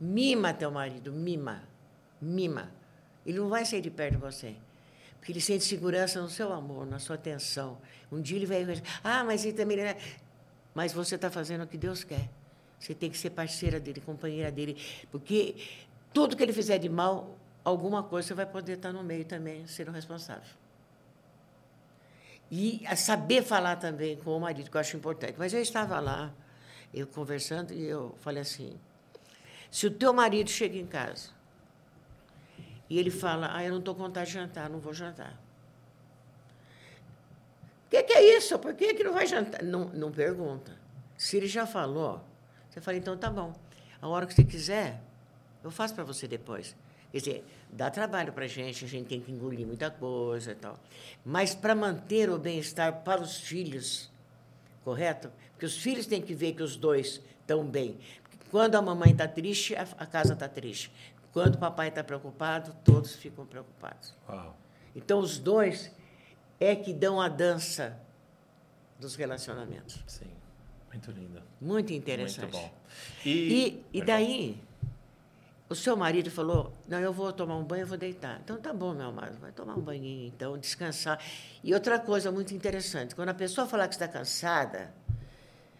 Mima teu marido, mima. Mima. Ele não vai sair de perto de você. Porque ele sente segurança no seu amor, na sua atenção. Um dia ele vai... Ah, mas ele também... não é-" Mas você está fazendo o que Deus quer. Você tem que ser parceira dele, companheira dele. Porque tudo que ele fizer de mal, alguma coisa você vai poder estar no meio também, sendo responsável. E saber falar também com o marido, que eu acho importante. Mas eu estava lá, eu conversando, e eu falei assim: se o teu marido chega em casa e ele fala, ah, eu não estou com vontade de jantar, não vou jantar. O que, que é isso? Por que, que não vai jantar? Não, não pergunta. Se ele já falou, você fala, então tá bom. A hora que você quiser, eu faço para você depois. Quer dizer, dá trabalho para a gente, a gente tem que engolir muita coisa e tal. Mas para manter o bem-estar para os filhos, correto? Porque os filhos têm que ver que os dois estão bem. Porque quando a mamãe está triste, a, a casa está triste. Quando o papai está preocupado, todos ficam preocupados. Uau. Então, os dois é que dão a dança dos relacionamentos. Sim. Muito lindo. Muito interessante. Muito bom. E, e daí, o seu marido falou: Não, eu vou tomar um banho, eu vou deitar. Então tá bom, meu amado, vai tomar um banhinho, então, descansar. E outra coisa muito interessante: quando a pessoa falar que está cansada,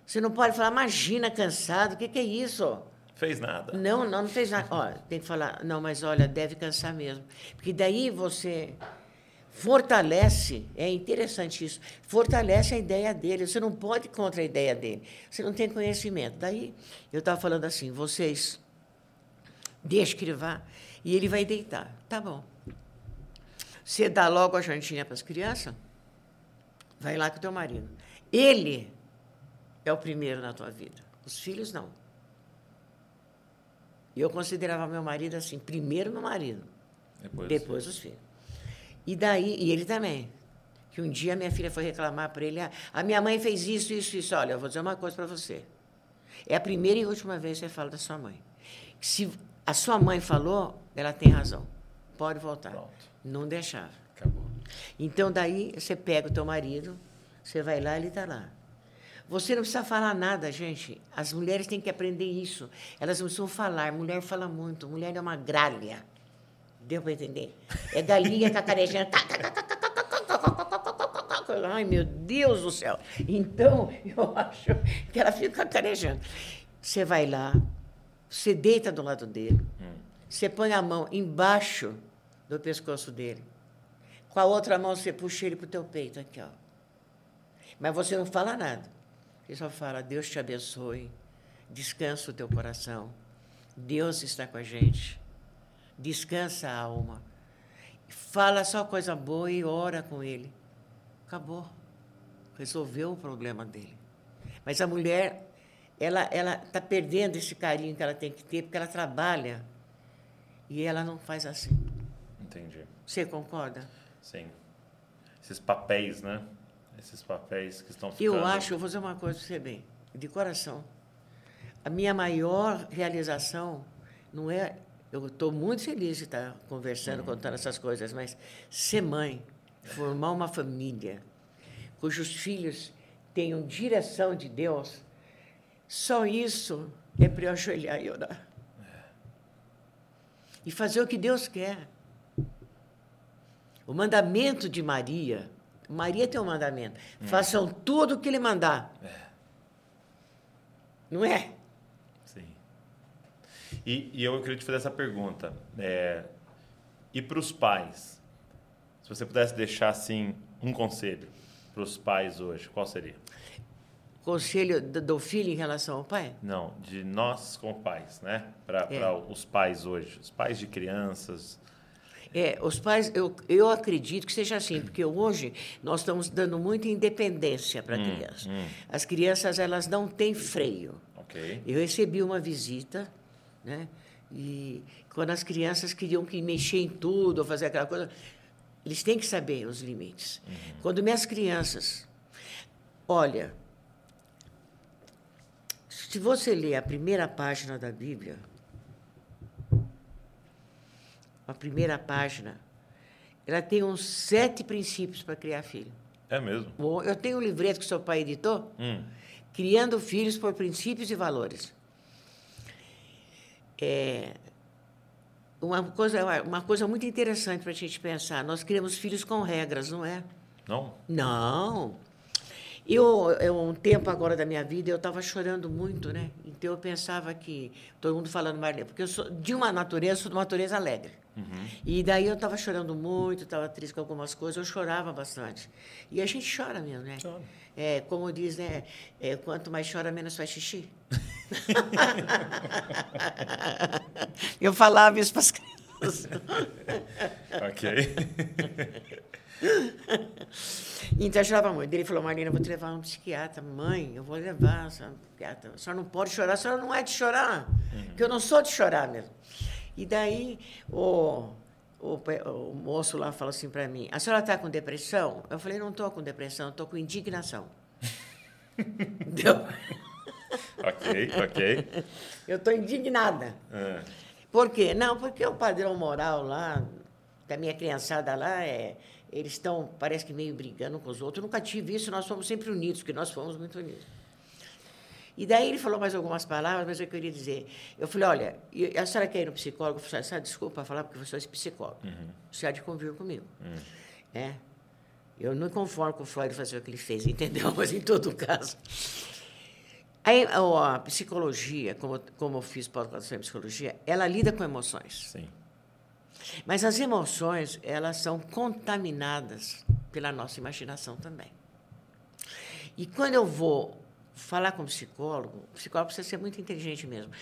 você não pode falar, imagina cansado, o que, que é isso? Fez nada. Não, não, não fez nada. Ó, tem que falar, não, mas olha, deve cansar mesmo. Porque daí você fortalece, é interessante isso, fortalece a ideia dele. Você não pode ir contra a ideia dele. Você não tem conhecimento. Daí, eu estava falando assim, vocês deixem que ele vá e ele vai deitar. Tá bom. Você dá logo a jantinha para as crianças, vai lá com o teu marido. Ele é o primeiro na tua vida. Os filhos não. E eu considerava meu marido assim, primeiro meu marido, Depois, depois os filhos. E daí, e ele também. Que um dia minha filha foi reclamar para ele: ah, a minha mãe fez isso, isso, isso. Olha, eu vou dizer uma coisa para você. É a primeira e última vez que você fala da sua mãe. Se a sua mãe falou, ela tem razão. Pode voltar. Pronto. Não deixava. Acabou. Então, daí, você pega o teu marido, você vai lá, ele está lá. Você não precisa falar nada, gente. As mulheres têm que aprender isso. Elas não precisam falar. Mulher fala muito. Mulher é uma gralha. Deu para entender? É galinha cacarejando. Ai, meu Deus do céu. Então, eu acho que ela fica cacarejando. Você vai lá, você deita do lado dele, você põe a mão embaixo do pescoço dele. Com a outra mão, você puxa ele para o teu peito, aqui, ó. Mas você não fala nada. Você só fala, Deus te abençoe, descansa o teu coração, Deus está com a gente, descansa a alma. Fala só coisa boa e ora com ele. Acabou. Resolveu o problema dele. Mas a mulher, ela ela está perdendo esse carinho que ela tem que ter, porque ela trabalha e ela não faz assim. Entendi. Você concorda? Sim. Esses papéis, né? Esses papéis que estão ficando... Eu acho, eu vou dizer uma coisa para você bem, de coração. A minha maior realização não é. Eu estou muito feliz de estar conversando, contando essas coisas, mas ser mãe, formar uma família, cujos filhos tenham direção de Deus, só isso é para eu ajoelhar e orar. E fazer o que Deus quer. O mandamento de Maria, Maria tem um mandamento: façam tudo o que ele mandar. Não é? E, e eu queria te fazer essa pergunta. É, e para os pais? Se você pudesse deixar, assim, um conselho para os pais hoje, qual seria? Conselho do filho em relação ao pai? Não, de nós como pais, né? Para É. os pais hoje, os pais de crianças. É, os pais, eu, eu acredito que seja assim, porque hoje nós estamos dando muita independência para a criança. As crianças, elas não têm freio. Ok. Eu recebi uma visita, né? E quando as crianças queriam que mexer em tudo, ou fazer aquela coisa, eles têm que saber os limites. Quando minhas crianças, olha, se você ler a primeira página da Bíblia, a primeira página, ela tem uns sete princípios para criar filho. É mesmo? Bom, eu tenho um livreto que seu pai editou, Hum. Criando Filhos por Princípios e Valores. É uma coisa, uma coisa muito interessante para a gente pensar. Nós criamos filhos com regras, não é? Não? Não. Eu, eu, um tempo agora da minha vida, eu estava chorando muito, né? Então eu pensava que todo mundo falando Marlene, porque eu sou de uma natureza, sou de uma natureza alegre. E daí eu estava chorando muito, estava triste com algumas coisas, eu chorava bastante. E a gente chora mesmo, né? Chora. É, como diz, né? é, quanto mais chora, menos faz xixi. eu falava isso para as crianças. Ok. Então eu chorava muito. Ele falou, Marlene, eu vou te levar um psiquiatra. Mãe, eu vou levar um psiquiatra. A senhora não pode chorar, a senhora não é de chorar. Porque eu não sou de chorar mesmo. E daí o, o, o moço lá falou assim para mim, a senhora está com depressão? Eu falei, não estou com depressão, estou com indignação. Entendeu? ok, ok. Eu estou indignada. É. Por quê? Não, porque o padrão moral lá, da minha criançada lá, é, eles estão, parece que meio brigando com os outros. Eu nunca tive isso, nós fomos sempre unidos, porque nós fomos muito unidos. E daí ele falou mais algumas palavras, mas eu queria dizer. Eu falei, olha, a senhora quer ir no psicólogo? Eu falei, senhora, desculpa falar, porque sou esse psicólogo. Você há de convir comigo. É. Eu não me conformo com o Freud fazer o que ele fez, entendeu? Mas em todo caso. Aí, a psicologia, como, como eu fiz pós-graduação em psicologia, ela lida com emoções. Sim. Mas as emoções, elas são contaminadas pela nossa imaginação também. E quando eu vou falar com um psicólogo, o psicólogo precisa ser muito inteligente mesmo.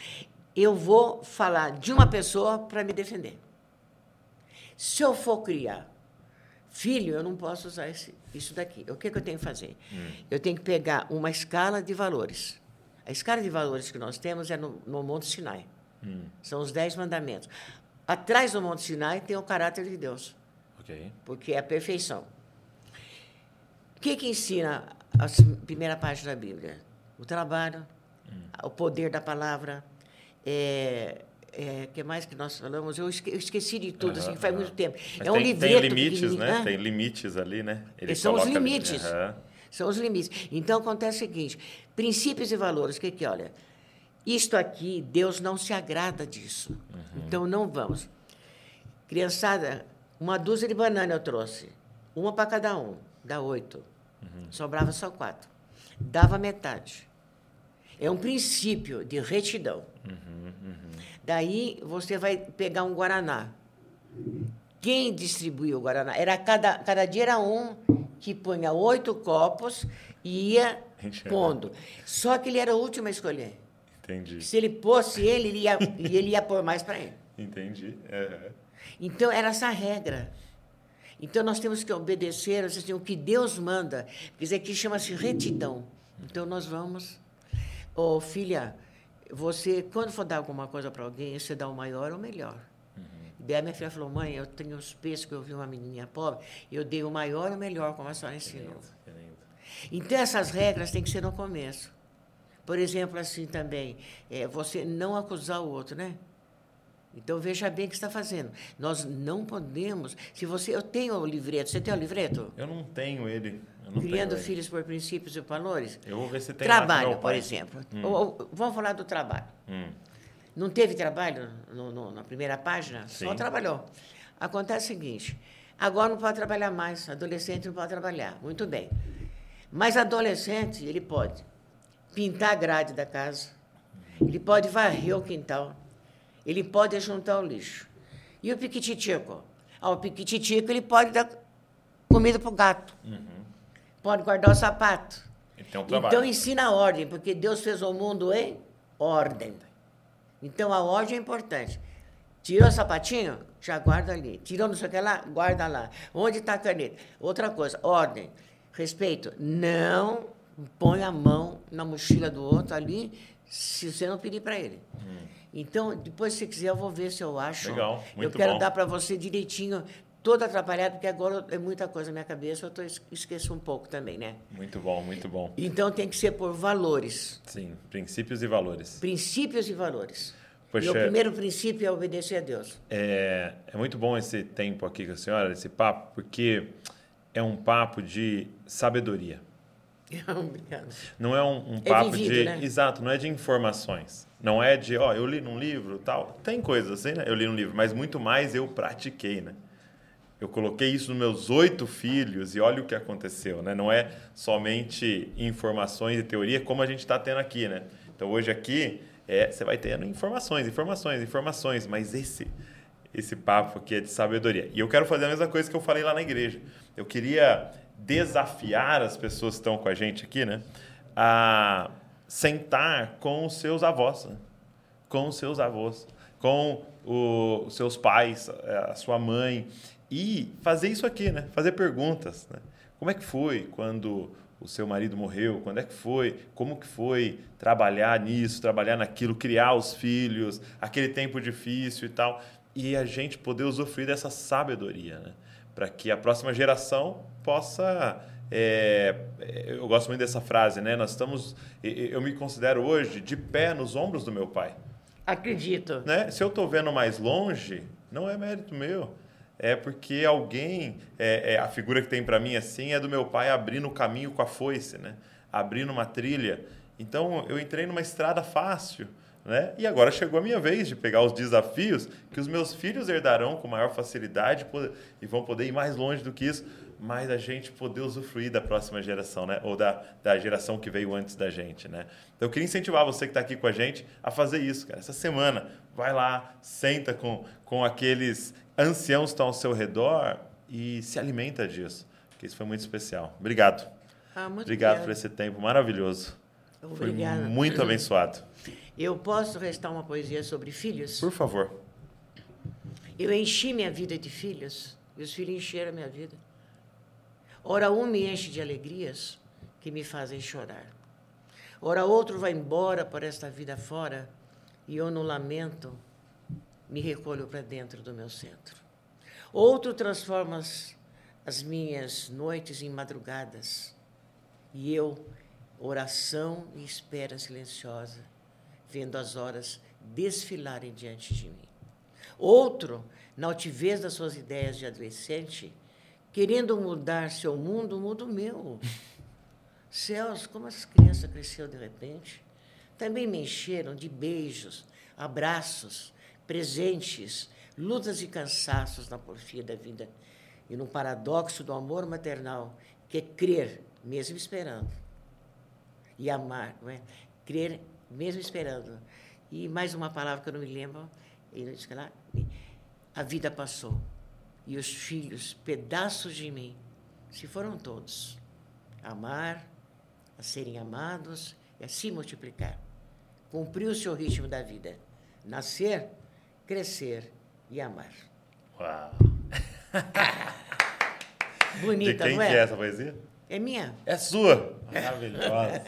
Eu vou falar de uma pessoa para me defender. Se eu for criar filho, eu não posso usar esse, isso daqui. O que, que eu tenho que fazer? Eu tenho que pegar uma escala de valores. A escala de valores que nós temos é no, no Monte Sinai. São os dez mandamentos. Atrás do Monte Sinai tem o caráter de Deus, Ok. porque é a perfeição. que que ensina a primeira página da Bíblia? O trabalho, o poder da palavra, é, é, que mais que nós falamos? Eu esque- eu esqueci de tudo, assim, faz muito tempo. Mas é um tem, livreto tem limites, pequenininho, né? Tem limites ali, né? Ele são os limites. Aham. São os limites. Então, acontece o seguinte: princípios e valores. O que que, olha? Isto aqui, Deus não se agrada disso. Uhum. Então, não vamos. Criançada, uma dúzia de banana eu trouxe. Uma para cada um. Dá oito. Uhum. Sobrava só quatro. Dava metade. É um princípio de retidão. Uhum, Daí, você vai pegar um Guaraná. Quem distribuiu o Guaraná? Era cada, cada dia era um que punha oito copos e ia pondo. Só que ele era o último a escolher. Entendi. Se ele pôsse ele, ele ia, ele ia pôr mais para ele. Entendi. É. Então, era essa regra. Então, nós temos que obedecer assim, o que Deus manda. Quer dizer, que chama-se retidão. Então, nós vamos... Ô, filha, você, quando for dar alguma coisa para alguém, você dá o maior ou o melhor. Daí a minha filha falou, mãe, eu tenho os peixes que eu vi uma menininha pobre, eu dei o maior ou o melhor, como a senhora ensinou. Que lindo. Então, essas regras têm que ser no começo. Por exemplo, assim também, é, você não acusar o outro, né? Então, veja bem o que está fazendo. Nós não podemos. Se você. Eu tenho o livreto. Você tem o livreto? Eu não tenho ele. Não Criando tenho ele. filhos por princípios e valores? Eu vou ver se tem trabalho, por exemplo. Ou- ou- vamos falar do trabalho. Hum. Não teve trabalho no- no- na primeira página? Só Sim. trabalhou. Acontece o seguinte: agora não pode trabalhar mais, adolescente não pode trabalhar. Muito bem. Mas adolescente, ele pode pintar a grade da casa, ele pode varrer o quintal, ele pode juntar o lixo. E o piquititico? Ah, o piquititico, ele pode dar comida para o gato, pode guardar o sapato. Então. Então ensina a ordem, porque Deus fez o mundo em ordem. Então a ordem é importante. Tirou o sapatinho? Já guarda ali. Tirou não sei o que lá? Guarda lá. Onde está a caneta? Outra coisa, ordem. Respeito. Não põe a mão na mochila do outro ali se você não pedir para ele. Então, depois, se quiser, eu vou ver se eu acho. Legal, eu muito quero bom. dar para você direitinho, todo atrapalhado, porque agora é muita coisa na minha cabeça, eu tô, esqueço um pouco também, né? Muito bom, muito bom. Então tem que ser por valores, Sim, princípios e valores. princípios e valores. Poxa. O primeiro princípio é obedecer a Deus. É, é muito bom esse tempo aqui com a senhora, esse papo, porque é um papo de sabedoria. Obrigada. Não é um, um É papo vivido, de. né? Exato, não é de informações. Não é de, ó, eu li num livro tal. Tem coisas assim, né? Eu li num livro, mas muito mais eu pratiquei, né? Eu coloquei isso nos meus oito filhos e olha o que aconteceu, né? Não é somente informações e teoria como a gente está tendo aqui, né? Então hoje aqui é, você vai tendo informações, informações, informações, mas esse esse papo aqui é de sabedoria. E eu quero fazer a mesma coisa que eu falei lá na igreja. Eu queria desafiar as pessoas que estão com a gente aqui, né? A sentar com os seus avós, né? com os seus avós, com os seus pais, a sua mãe, e fazer isso aqui, né? Fazer perguntas, né? Como é que foi quando o seu marido morreu? Quando é que foi? Como que foi trabalhar nisso, trabalhar naquilo, criar os filhos, aquele tempo difícil e tal, e a gente poder usufruir dessa sabedoria, né? Para que a próxima geração possa é, é, eu gosto muito dessa frase, né? Nós estamos, eu me considero hoje de pé nos ombros do meu pai, Acredito. né? Se eu estou vendo mais longe, não é mérito meu, é porque alguém, é, é, a figura que tem para mim assim é do meu pai abrindo o caminho com a foice, né? Abrindo uma trilha. Então eu entrei numa estrada fácil. Né? E agora chegou a minha vez de pegar os desafios que os meus filhos herdarão com maior facilidade e vão poder ir mais longe do que isso, mas a gente poder usufruir da próxima geração, né? ou da, da geração que veio antes da gente. Né? Então eu queria incentivar você que está aqui com a gente a fazer isso. Cara. Essa semana, vai lá, senta com, com aqueles anciãos que estão ao seu redor e se alimenta disso, porque isso foi muito especial. Obrigado. Ah, muito Obrigado por esse tempo maravilhoso. Obrigada. Foi muito abençoado. Eu posso restar uma poesia sobre filhos? Por favor. Eu enchi minha vida de filhos e os filhos encheram a minha vida. Ora, um me enche de alegrias que me fazem chorar. Ora, outro vai embora por esta vida fora e eu, no lamento, me recolho para dentro do meu centro. Outro transforma as, as minhas noites em madrugadas E eu, oração e espera silenciosa, vendo as horas desfilarem diante de mim. Outro, na altivez das suas ideias de adolescente, querendo mudar seu mundo, muda o meu. Céus, como as crianças cresceram de repente. Também me encheram de beijos, abraços, presentes, lutas e cansaços na porfia da vida e no paradoxo do amor maternal, que é crer mesmo esperando e amar, não é? Crer mesmo esperando. E mais uma palavra que eu não me lembro, ele disse lá, a vida passou e os filhos, pedaços de mim, se foram todos. Amar, a serem amados e a se multiplicar. Cumprir o seu ritmo da vida. Nascer, crescer e amar. Uau! Bonita, De quem não é? que é essa poesia? É minha. É sua. Maravilhosa. maravilhosa.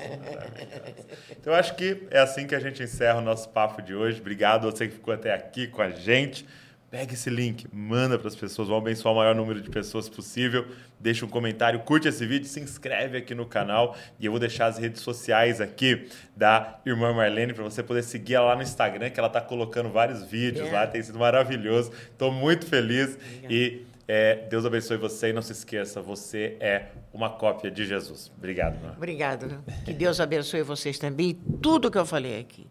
Então, eu acho que é assim que a gente encerra o nosso papo de hoje. Obrigado a você que ficou até aqui com a gente. Pega esse link, manda para as pessoas, vamos abençoar o maior número de pessoas possível. Deixa um comentário, curte esse vídeo, se inscreve aqui no canal e eu vou deixar as redes sociais aqui da irmã Marlene para você poder seguir ela lá no Instagram, que ela está colocando vários vídeos É. lá, tem sido maravilhoso. Estou muito feliz e é, Deus abençoe você e não se esqueça, você é uma cópia de Jesus. Obrigado, irmã. Obrigado. Que Deus abençoe vocês também. Tudo que eu falei aqui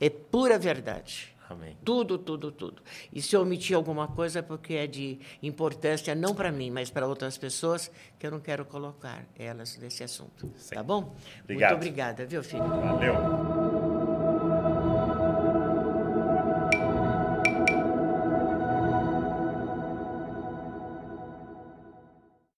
é pura verdade. Amém. Tudo, tudo, tudo. E se eu omitir alguma coisa é porque é de importância não para mim, mas para outras pessoas que eu não quero colocar elas nesse assunto. Sim. Tá bom? Obrigado. Muito obrigada, viu, filho? Valeu.